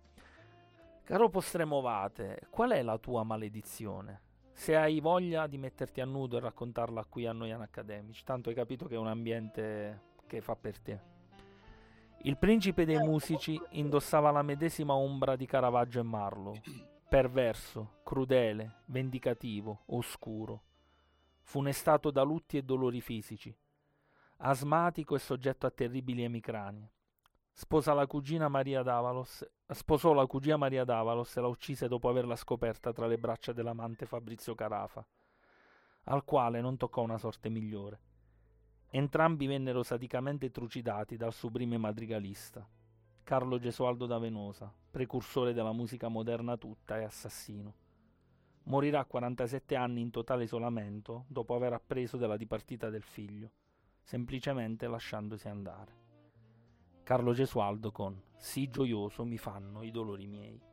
caro Postremovate, qual è la tua maledizione? Se hai voglia di metterti a nudo e raccontarla qui a noi Accademici, tanto hai capito che è un ambiente che fa per te. Il principe dei musici indossava la medesima ombra di Caravaggio e Marlowe, perverso, crudele, vendicativo, oscuro, funestato da lutti e dolori fisici, asmatico e soggetto a terribili emicranie. Sposa la cugina Maria Davalos, sposò la cugina Maria Davalos e la uccise dopo averla scoperta tra le braccia dell'amante Fabrizio Carafa, al quale non toccò una sorte migliore. Entrambi vennero sadicamente trucidati dal sublime madrigalista, Carlo Gesualdo da Venosa, precursore della musica moderna tutta e assassino. Morirà a 47 anni in totale isolamento dopo aver appreso della dipartita del figlio, semplicemente lasciandosi andare. Carlo Gesualdo con Sì gioioso mi fanno i dolori miei.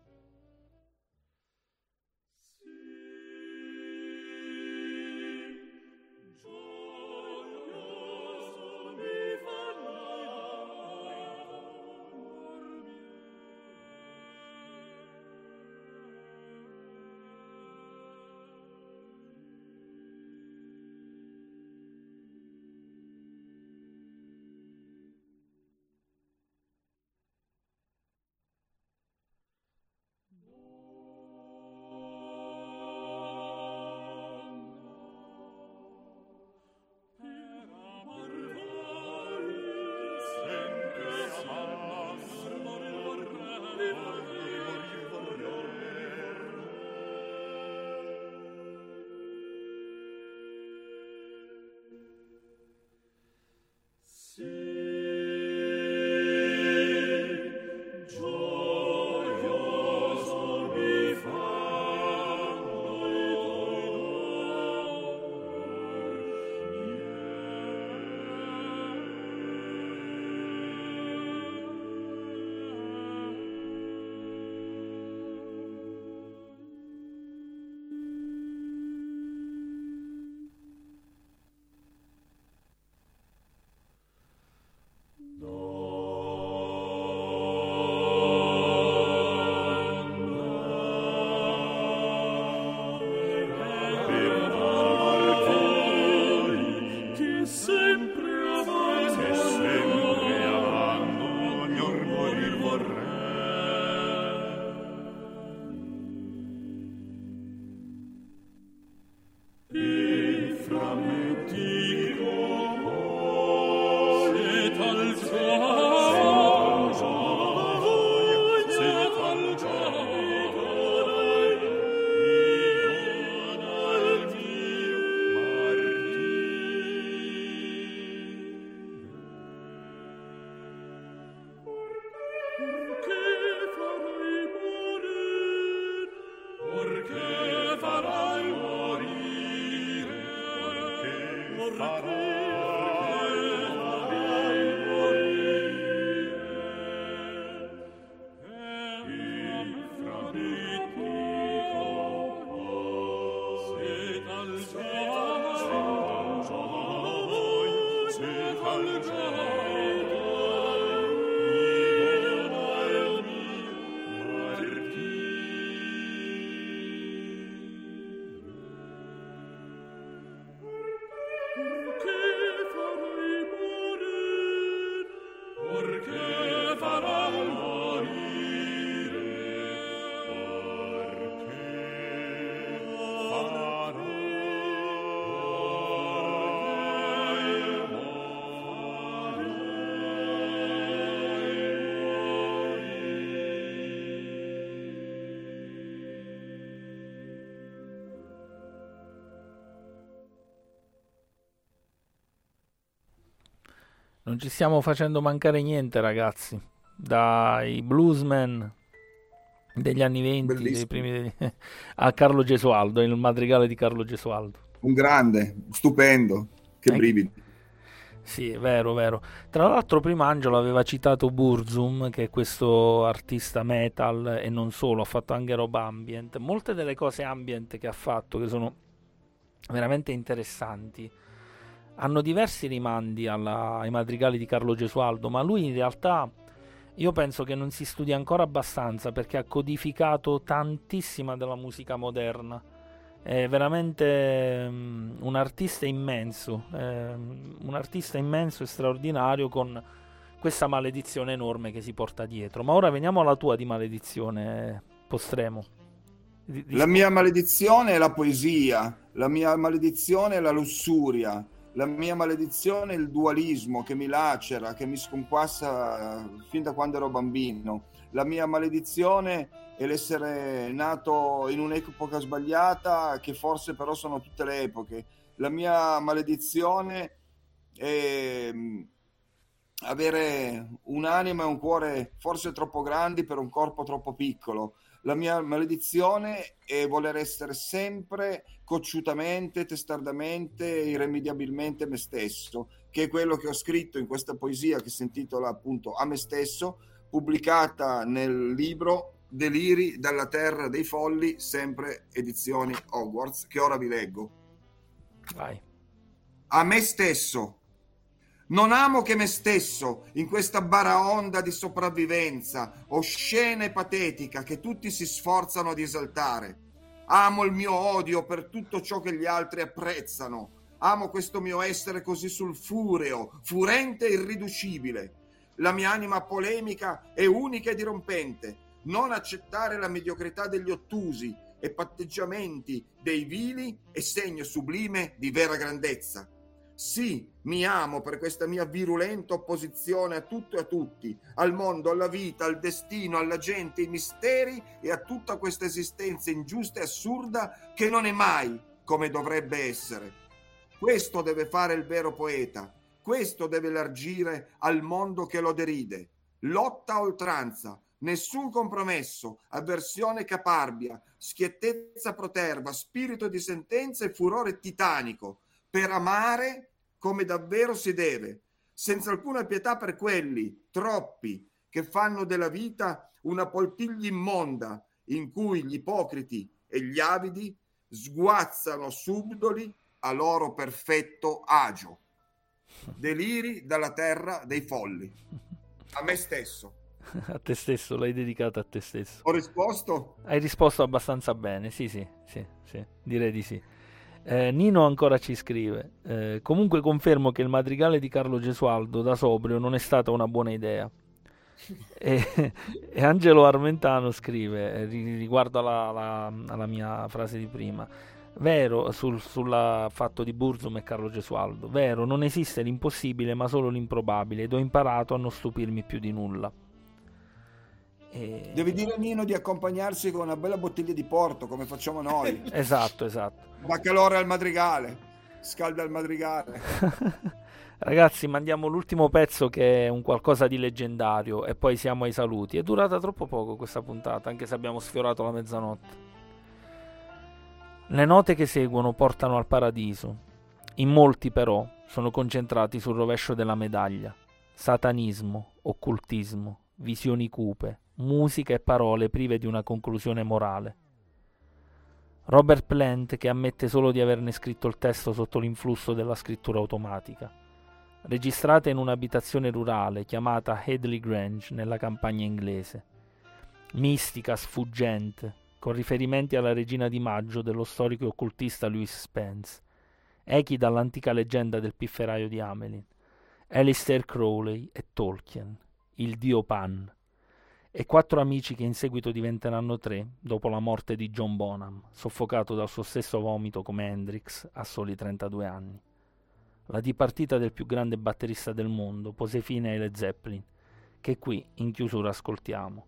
Non ci stiamo facendo mancare niente, ragazzi. Dai bluesman degli anni 20 dei primi degli- a Carlo Gesualdo, il madrigale di Carlo Gesualdo. Un grande, stupendo, che Eh, brividi. Sì, vero, vero. Tra l'altro prima Angelo aveva citato Burzum, che è questo artista metal e non solo, ha fatto anche roba ambient. Molte delle cose ambient che ha fatto, che sono veramente interessanti, hanno diversi rimandi alla- ai madrigali di Carlo Gesualdo, ma lui in realtà io penso che non si studi ancora abbastanza perché ha codificato tantissima della musica moderna. È veramente mm, un artista immenso, ehm, un artista immenso e straordinario con questa maledizione enorme che si porta dietro. Ma ora veniamo alla tua di maledizione, postremo. Di- di- La mia maledizione è la poesia, la mia maledizione è la lussuria, la mia maledizione è il dualismo che mi lacera, che mi sconquassa eh, fin da quando ero bambino. La mia maledizione è l'essere nato in un'epoca sbagliata, che forse però sono tutte le epoche. La mia maledizione è mm, avere un'anima e un cuore forse troppo grandi per un corpo troppo piccolo. La mia maledizione è voler essere sempre cocciutamente, testardamente, irrimediabilmente me stesso, che è quello che ho scritto in questa poesia che si intitola appunto A me stesso, pubblicata nel libro Deliri dalla terra dei folli, sempre edizioni Hogwarts, che ora vi leggo. Vai. A me stesso. Non amo che me stesso in questa baraonda di sopravvivenza, oscena e patetica che tutti si sforzano di esaltare. Amo il mio odio per tutto ciò che gli altri apprezzano. Amo questo mio essere così sulfureo, furente e irriducibile. La mia anima polemica è unica e dirompente. Non accettare la mediocrità degli ottusi e patteggiamenti dei vili è segno sublime di vera grandezza. Sì, mi amo per questa mia virulenta opposizione a tutto e a tutti, al mondo, alla vita, al destino, alla gente, ai misteri e a tutta questa esistenza ingiusta e assurda che non è mai come dovrebbe essere. Questo deve fare il vero poeta, questo deve elargire al mondo che lo deride. Lotta a oltranza, nessun compromesso, avversione caparbia, schiettezza proterva, spirito di sentenza e furore titanico, per amare come davvero si deve, senza alcuna pietà per quelli, troppi, che fanno della vita una poltiglia immonda in cui gli ipocriti e gli avidi sguazzano subdoli a loro perfetto agio. Deliri dalla terra dei folli. A me stesso. A te stesso, l'hai dedicata a te stesso. Ho risposto? Hai risposto abbastanza bene, sì, sì, sì, sì, direi di sì. Eh, Nino ancora ci scrive: eh, Comunque confermo che il madrigale di Carlo Gesualdo da sobrio non è stata una buona idea. E, e Angelo Armentano scrive eh, ri- riguardo alla, alla- alla mia frase di prima: Vero sul fatto di Burzum e Carlo Gesualdo, vero, non esiste l'impossibile ma solo l'improbabile ed ho imparato a non stupirmi più di nulla. E- Devi dire a Nino di accompagnarsi con una bella bottiglia di porto, come facciamo noi. Esatto, esatto. Dà calore al madrigale, scalda il madrigale. Ragazzi, mandiamo l'ultimo pezzo che è un qualcosa di leggendario e poi siamo ai saluti. È durata troppo poco questa puntata, anche se abbiamo sfiorato la mezzanotte. Le note che seguono portano al paradiso. In molti però sono concentrati sul rovescio della medaglia. Satanismo, occultismo, visioni cupe, musica e parole prive di una conclusione morale. Robert Plant che ammette solo di averne scritto il testo sotto l'influsso della scrittura automatica. Registrata in un'abitazione rurale chiamata Headley Grange nella campagna inglese. Mistica, sfuggente, con riferimenti alla regina di maggio dello storico e occultista Louis Spence, echi dall'antica leggenda del pifferaio di Amelin, Alistair Crowley e Tolkien, il dio Pan, e quattro amici che in seguito diventeranno tre dopo la morte di John Bonham, soffocato dal suo stesso vomito come Hendrix a soli 32 anni. La dipartita del più grande batterista del mondo pose fine ai Led Zeppelin, che qui in chiusura ascoltiamo.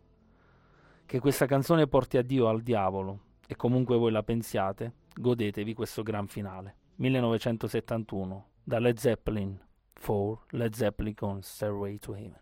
Che questa canzone porti a Dio o al diavolo, e comunque voi la pensiate, godetevi questo gran finale. 1971, da Led Zeppelin 4, Led Zeppelin con Stairway to Heaven.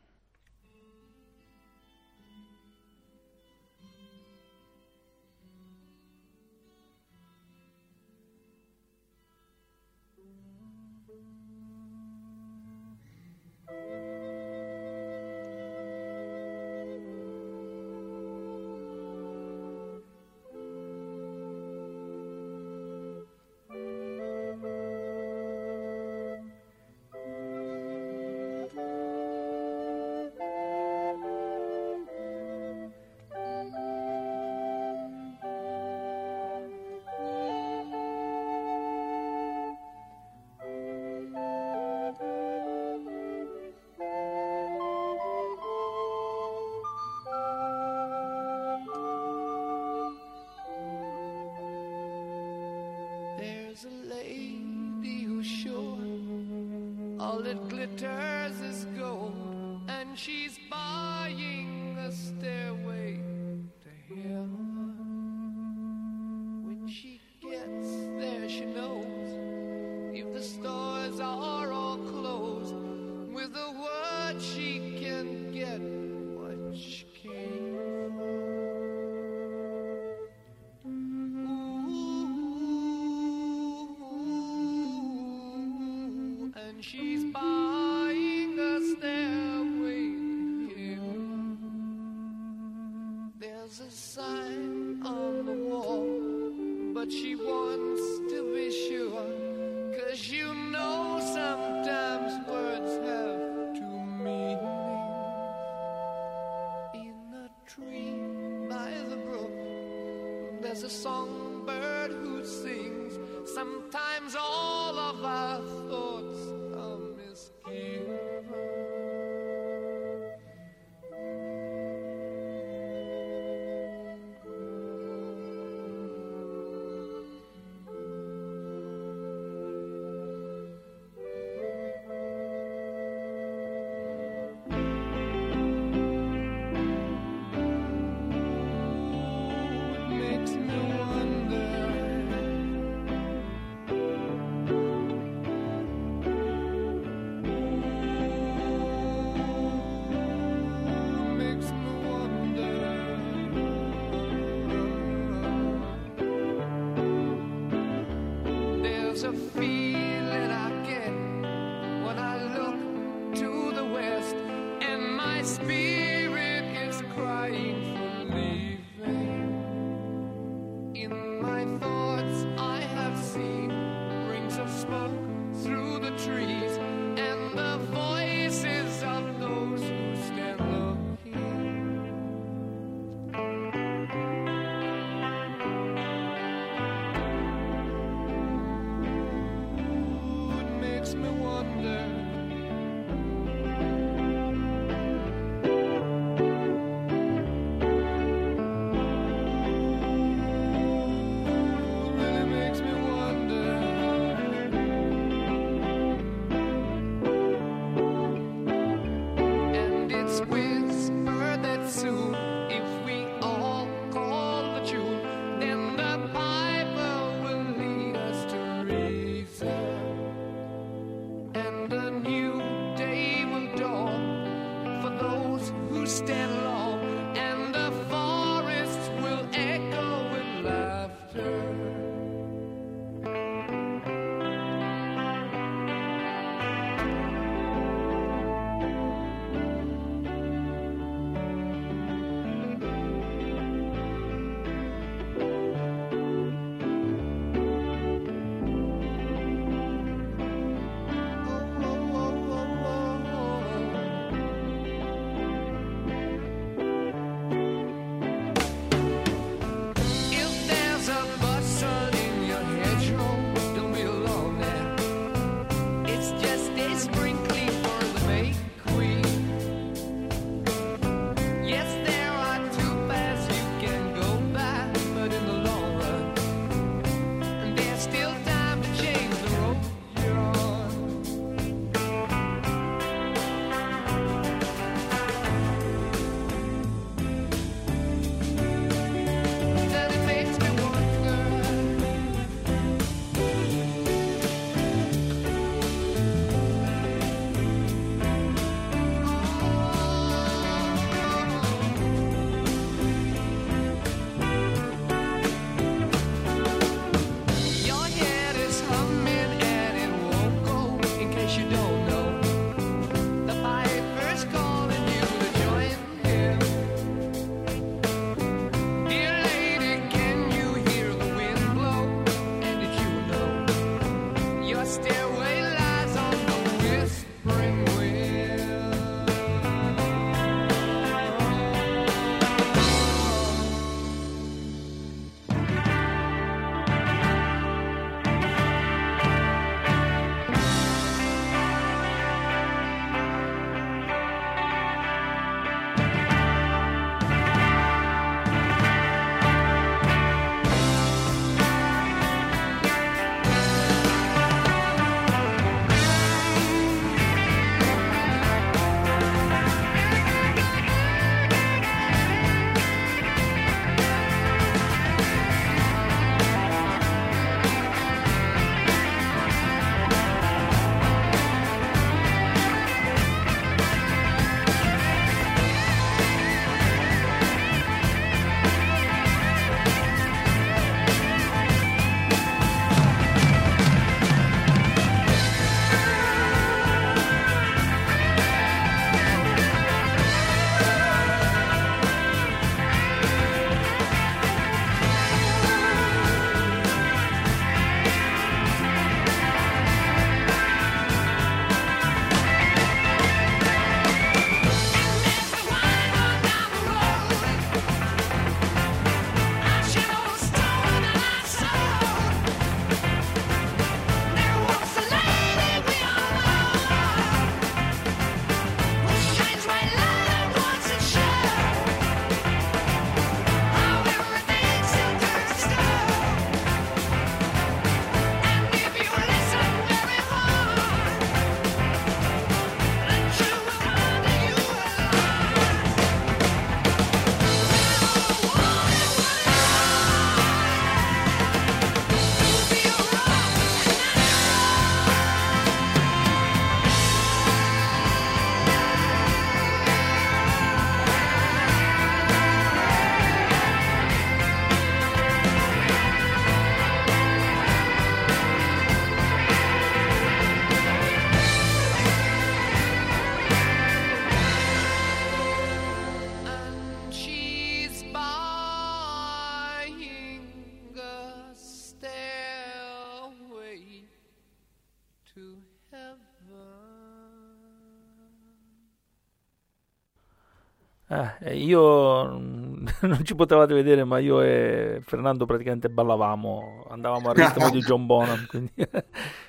Eh, e io mm, non ci potevate vedere, ma io e Fernando praticamente ballavamo, andavamo al ritmo di John Bonham, quindi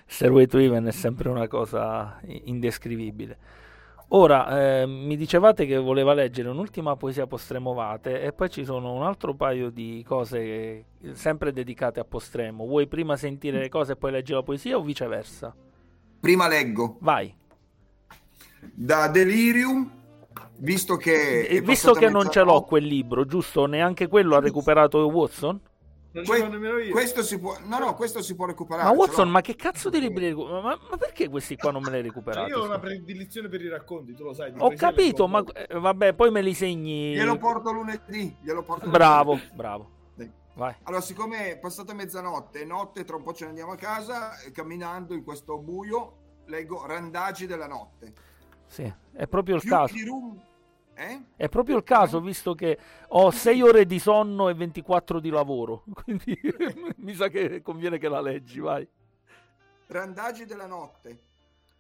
Stairway to Heaven è sempre una cosa indescrivibile. Ora, eh, mi dicevate che voleva leggere un'ultima poesia postremovate e poi ci sono un altro paio di cose che- sempre dedicate a postremo. Vuoi prima sentire le cose e poi leggi la poesia o viceversa? Prima leggo Vai. da Delirium, visto che... E è visto che non ce l'ho quel libro, giusto? Neanche quello ha recuperato Watson? Non Que- ce l'ho nemmeno io. questo si può... No, no, questo si può recuperare. Ma. Watson, ma che cazzo di libri ma, ma- perché questi qua non me li hai recuperati? io ho una predilizione per i racconti, tu lo sai. Ho capito, ma eh, vabbè, poi me li segni. Glielo porto lunedì. Glielo porto Bravo, lunedì. bravo. Vai. Allora, siccome è passata mezzanotte, notte, tra un po' ce ne andiamo a casa, e camminando in questo buio, leggo Randaggi della notte. Sì, è proprio il Fiumi caso. di rum... Eh? È proprio il caso, visto che ho 6 ore di sonno e 24 di lavoro. Quindi mi sa che conviene che la leggi, vai. Randaggi della notte.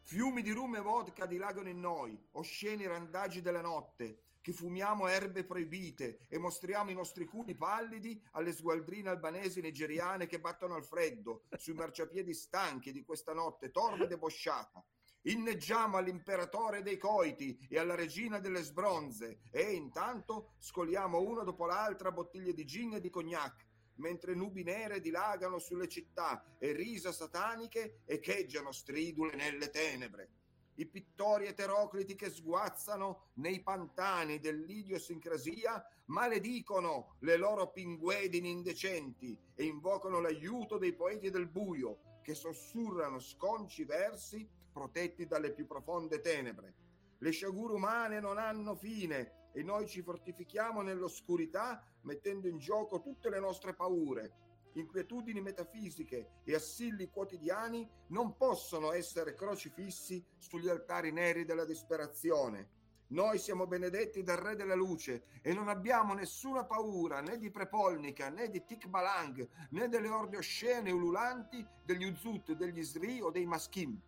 Fiumi di rum e vodka dilagano in noi, osceni randaggi della notte, che fumiamo erbe proibite e mostriamo i nostri culi pallidi alle sgualdrine albanesi e nigeriane che battono al freddo sui marciapiedi stanchi di questa notte torbida e bosciata. Inneggiamo all'imperatore dei coiti e alla regina delle sbronze e intanto scoliamo una dopo l'altra bottiglie di gin e di cognac mentre nubi nere dilagano sulle città e risa sataniche echeggiano stridule nelle tenebre. I pittori eterocliti che sguazzano nei pantani dell'idiosincrasia maledicono le loro pinguedini indecenti e invocano l'aiuto dei poeti del buio che sussurrano sconci versi protetti dalle più profonde tenebre. Le sciagure umane non hanno fine e noi ci fortifichiamo nell'oscurità mettendo in gioco tutte le nostre paure. Inquietudini metafisiche e assilli quotidiani non possono essere crocifissi sugli altari neri della disperazione. Noi siamo benedetti dal Re della Luce e non abbiamo nessuna paura né di Prepolnica né di Tikbalang né delle orde oscene ululanti degli Uzut, degli Sri o dei Maschim.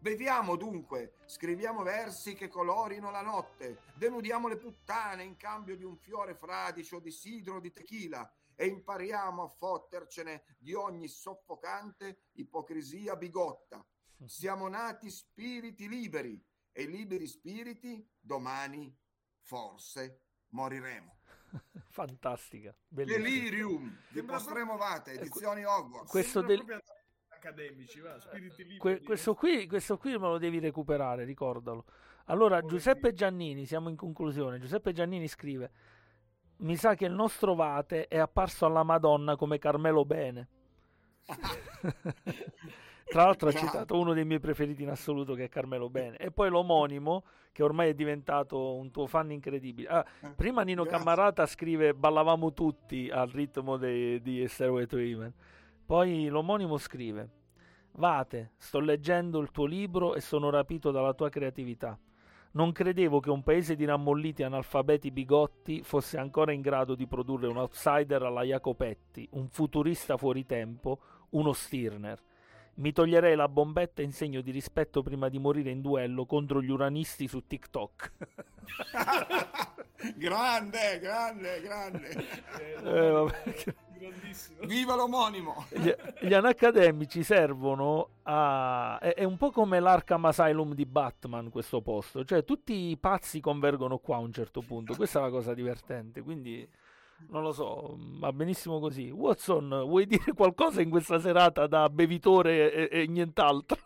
Beviamo dunque, scriviamo versi che colorino la notte, denudiamo le puttane in cambio di un fiore fradicio di sidro di tequila e impariamo a fottercene di ogni soffocante ipocrisia bigotta. Siamo nati spiriti liberi e liberi spiriti domani forse moriremo. Fantastica. bellissima. Delirium di Sembra Postremovate, proprio- edizioni Hogwarts. questo del- proprio accademici, va, spiriti liberi. Que- questo, qui, questo qui me lo devi recuperare, ricordalo. Allora, Giuseppe Giannini, siamo in conclusione. Giuseppe Giannini scrive: Mi sa che il nostro Vate è apparso alla Madonna come Carmelo Bene. Tra l'altro ha Bravo. citato uno dei miei preferiti in assoluto che è Carmelo Bene. E poi l'omonimo, che ormai è diventato un tuo fan incredibile. Ah, prima Nino Grazie. Cammarata scrive ballavamo tutti al ritmo dei- di Stairway to Heaven. Poi l'omonimo scrive Vate, sto leggendo il tuo libro e sono rapito dalla tua creatività. Non credevo che un paese di rammolliti analfabeti bigotti fosse ancora in grado di produrre un outsider alla Jacopetti, un futurista fuori tempo, uno Stirner. Mi toglierei la bombetta in segno di rispetto prima di morire in duello contro gli uranisti su TikTok. grande, grande, grande. Eh, Viva l'omonimo! gli, gli anaccademici servono a... È, è un po' come l'Arkham Asylum di Batman questo posto, cioè tutti i pazzi convergono qua a un certo punto, questa è la cosa divertente, quindi non lo so, va benissimo così. Watson, vuoi dire qualcosa in questa serata da bevitore e, e nient'altro?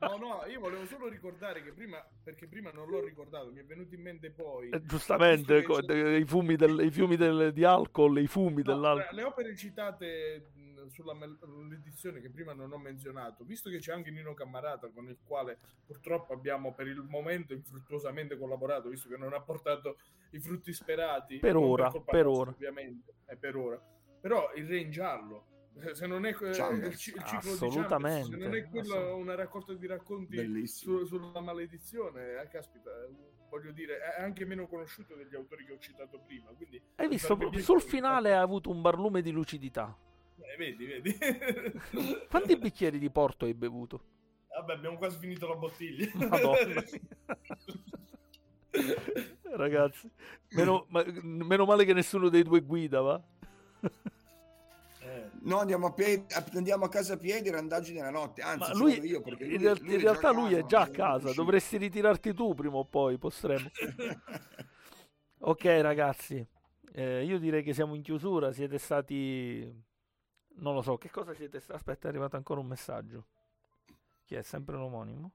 No, no, io volevo solo ricordare che prima, perché prima non l'ho ricordato, mi è venuto in mente poi. Eh, Giustamente, co- i fumi, del- i fiumi del- di alcol, i fumi No, dell'alcol. le opere citate sulla mel- l'edizione che prima non ho menzionato, visto che c'è anche Nino Cammarata con il quale purtroppo abbiamo per il momento infruttuosamente collaborato, visto che non ha portato i frutti sperati. Per ora, per nostra, ora. Ovviamente, è per ora. Però il re in giallo, se- non è Chambers, il, ci- il ciclo assolutamente, di Chambers, se non è quello assolut- una raccolta di racconti su- sulla maledizione, eh, caspita, voglio dire, è anche meno conosciuto degli autori che ho citato prima. Quindi Hai visto, sul finale ha avuto un barlume di lucidità. Vedi, vedi. Quanti bicchieri di porto hai bevuto? Vabbè, abbiamo quasi finito la bottiglia. Madonna Ragazzi, meno, ma- meno male che nessuno dei due guida, va? Eh, No, andiamo a, piedi, andiamo a casa a piedi, randaggi nella notte. Anzi, Ma lui, io perché in, lui- real- lui in realtà lui è già a casa, dovresti ritirarti tu prima o poi, potremmo. Ok ragazzi, eh, io direi che siamo in chiusura, siete stati... Non lo so, che cosa siete stati... Aspetta, è arrivato ancora un messaggio. Chi è? Sempre un omonimo?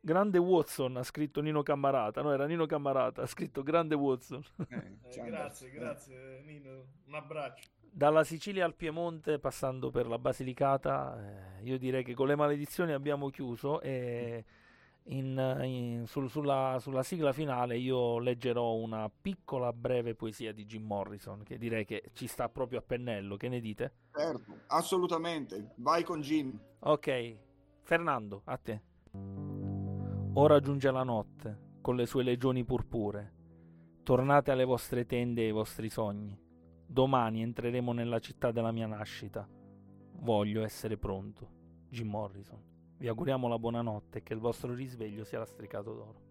Grande Watson, ha scritto Nino Cammarata. No, era Nino Cammarata, ha scritto Grande Watson. Eh, eh, ciao, grazie, eh. grazie Nino. Un abbraccio. Dalla Sicilia al Piemonte, passando per la Basilicata, eh, io direi che con le maledizioni abbiamo chiuso e in- in- sul- sulla, sulla sigla finale io leggerò una piccola breve poesia di Jim Morrison che direi che ci sta proprio a pennello. Che ne dite? Certo, assolutamente. Vai con Jim. Ok, Fernando, a te. Ora giunge la notte con le sue legioni purpure. Tornate alle vostre tende e ai vostri sogni. Domani entreremo nella città della mia nascita. Voglio essere pronto. Jim Morrison. Vi auguriamo la buonanotte e che il vostro risveglio sia lastricato d'oro.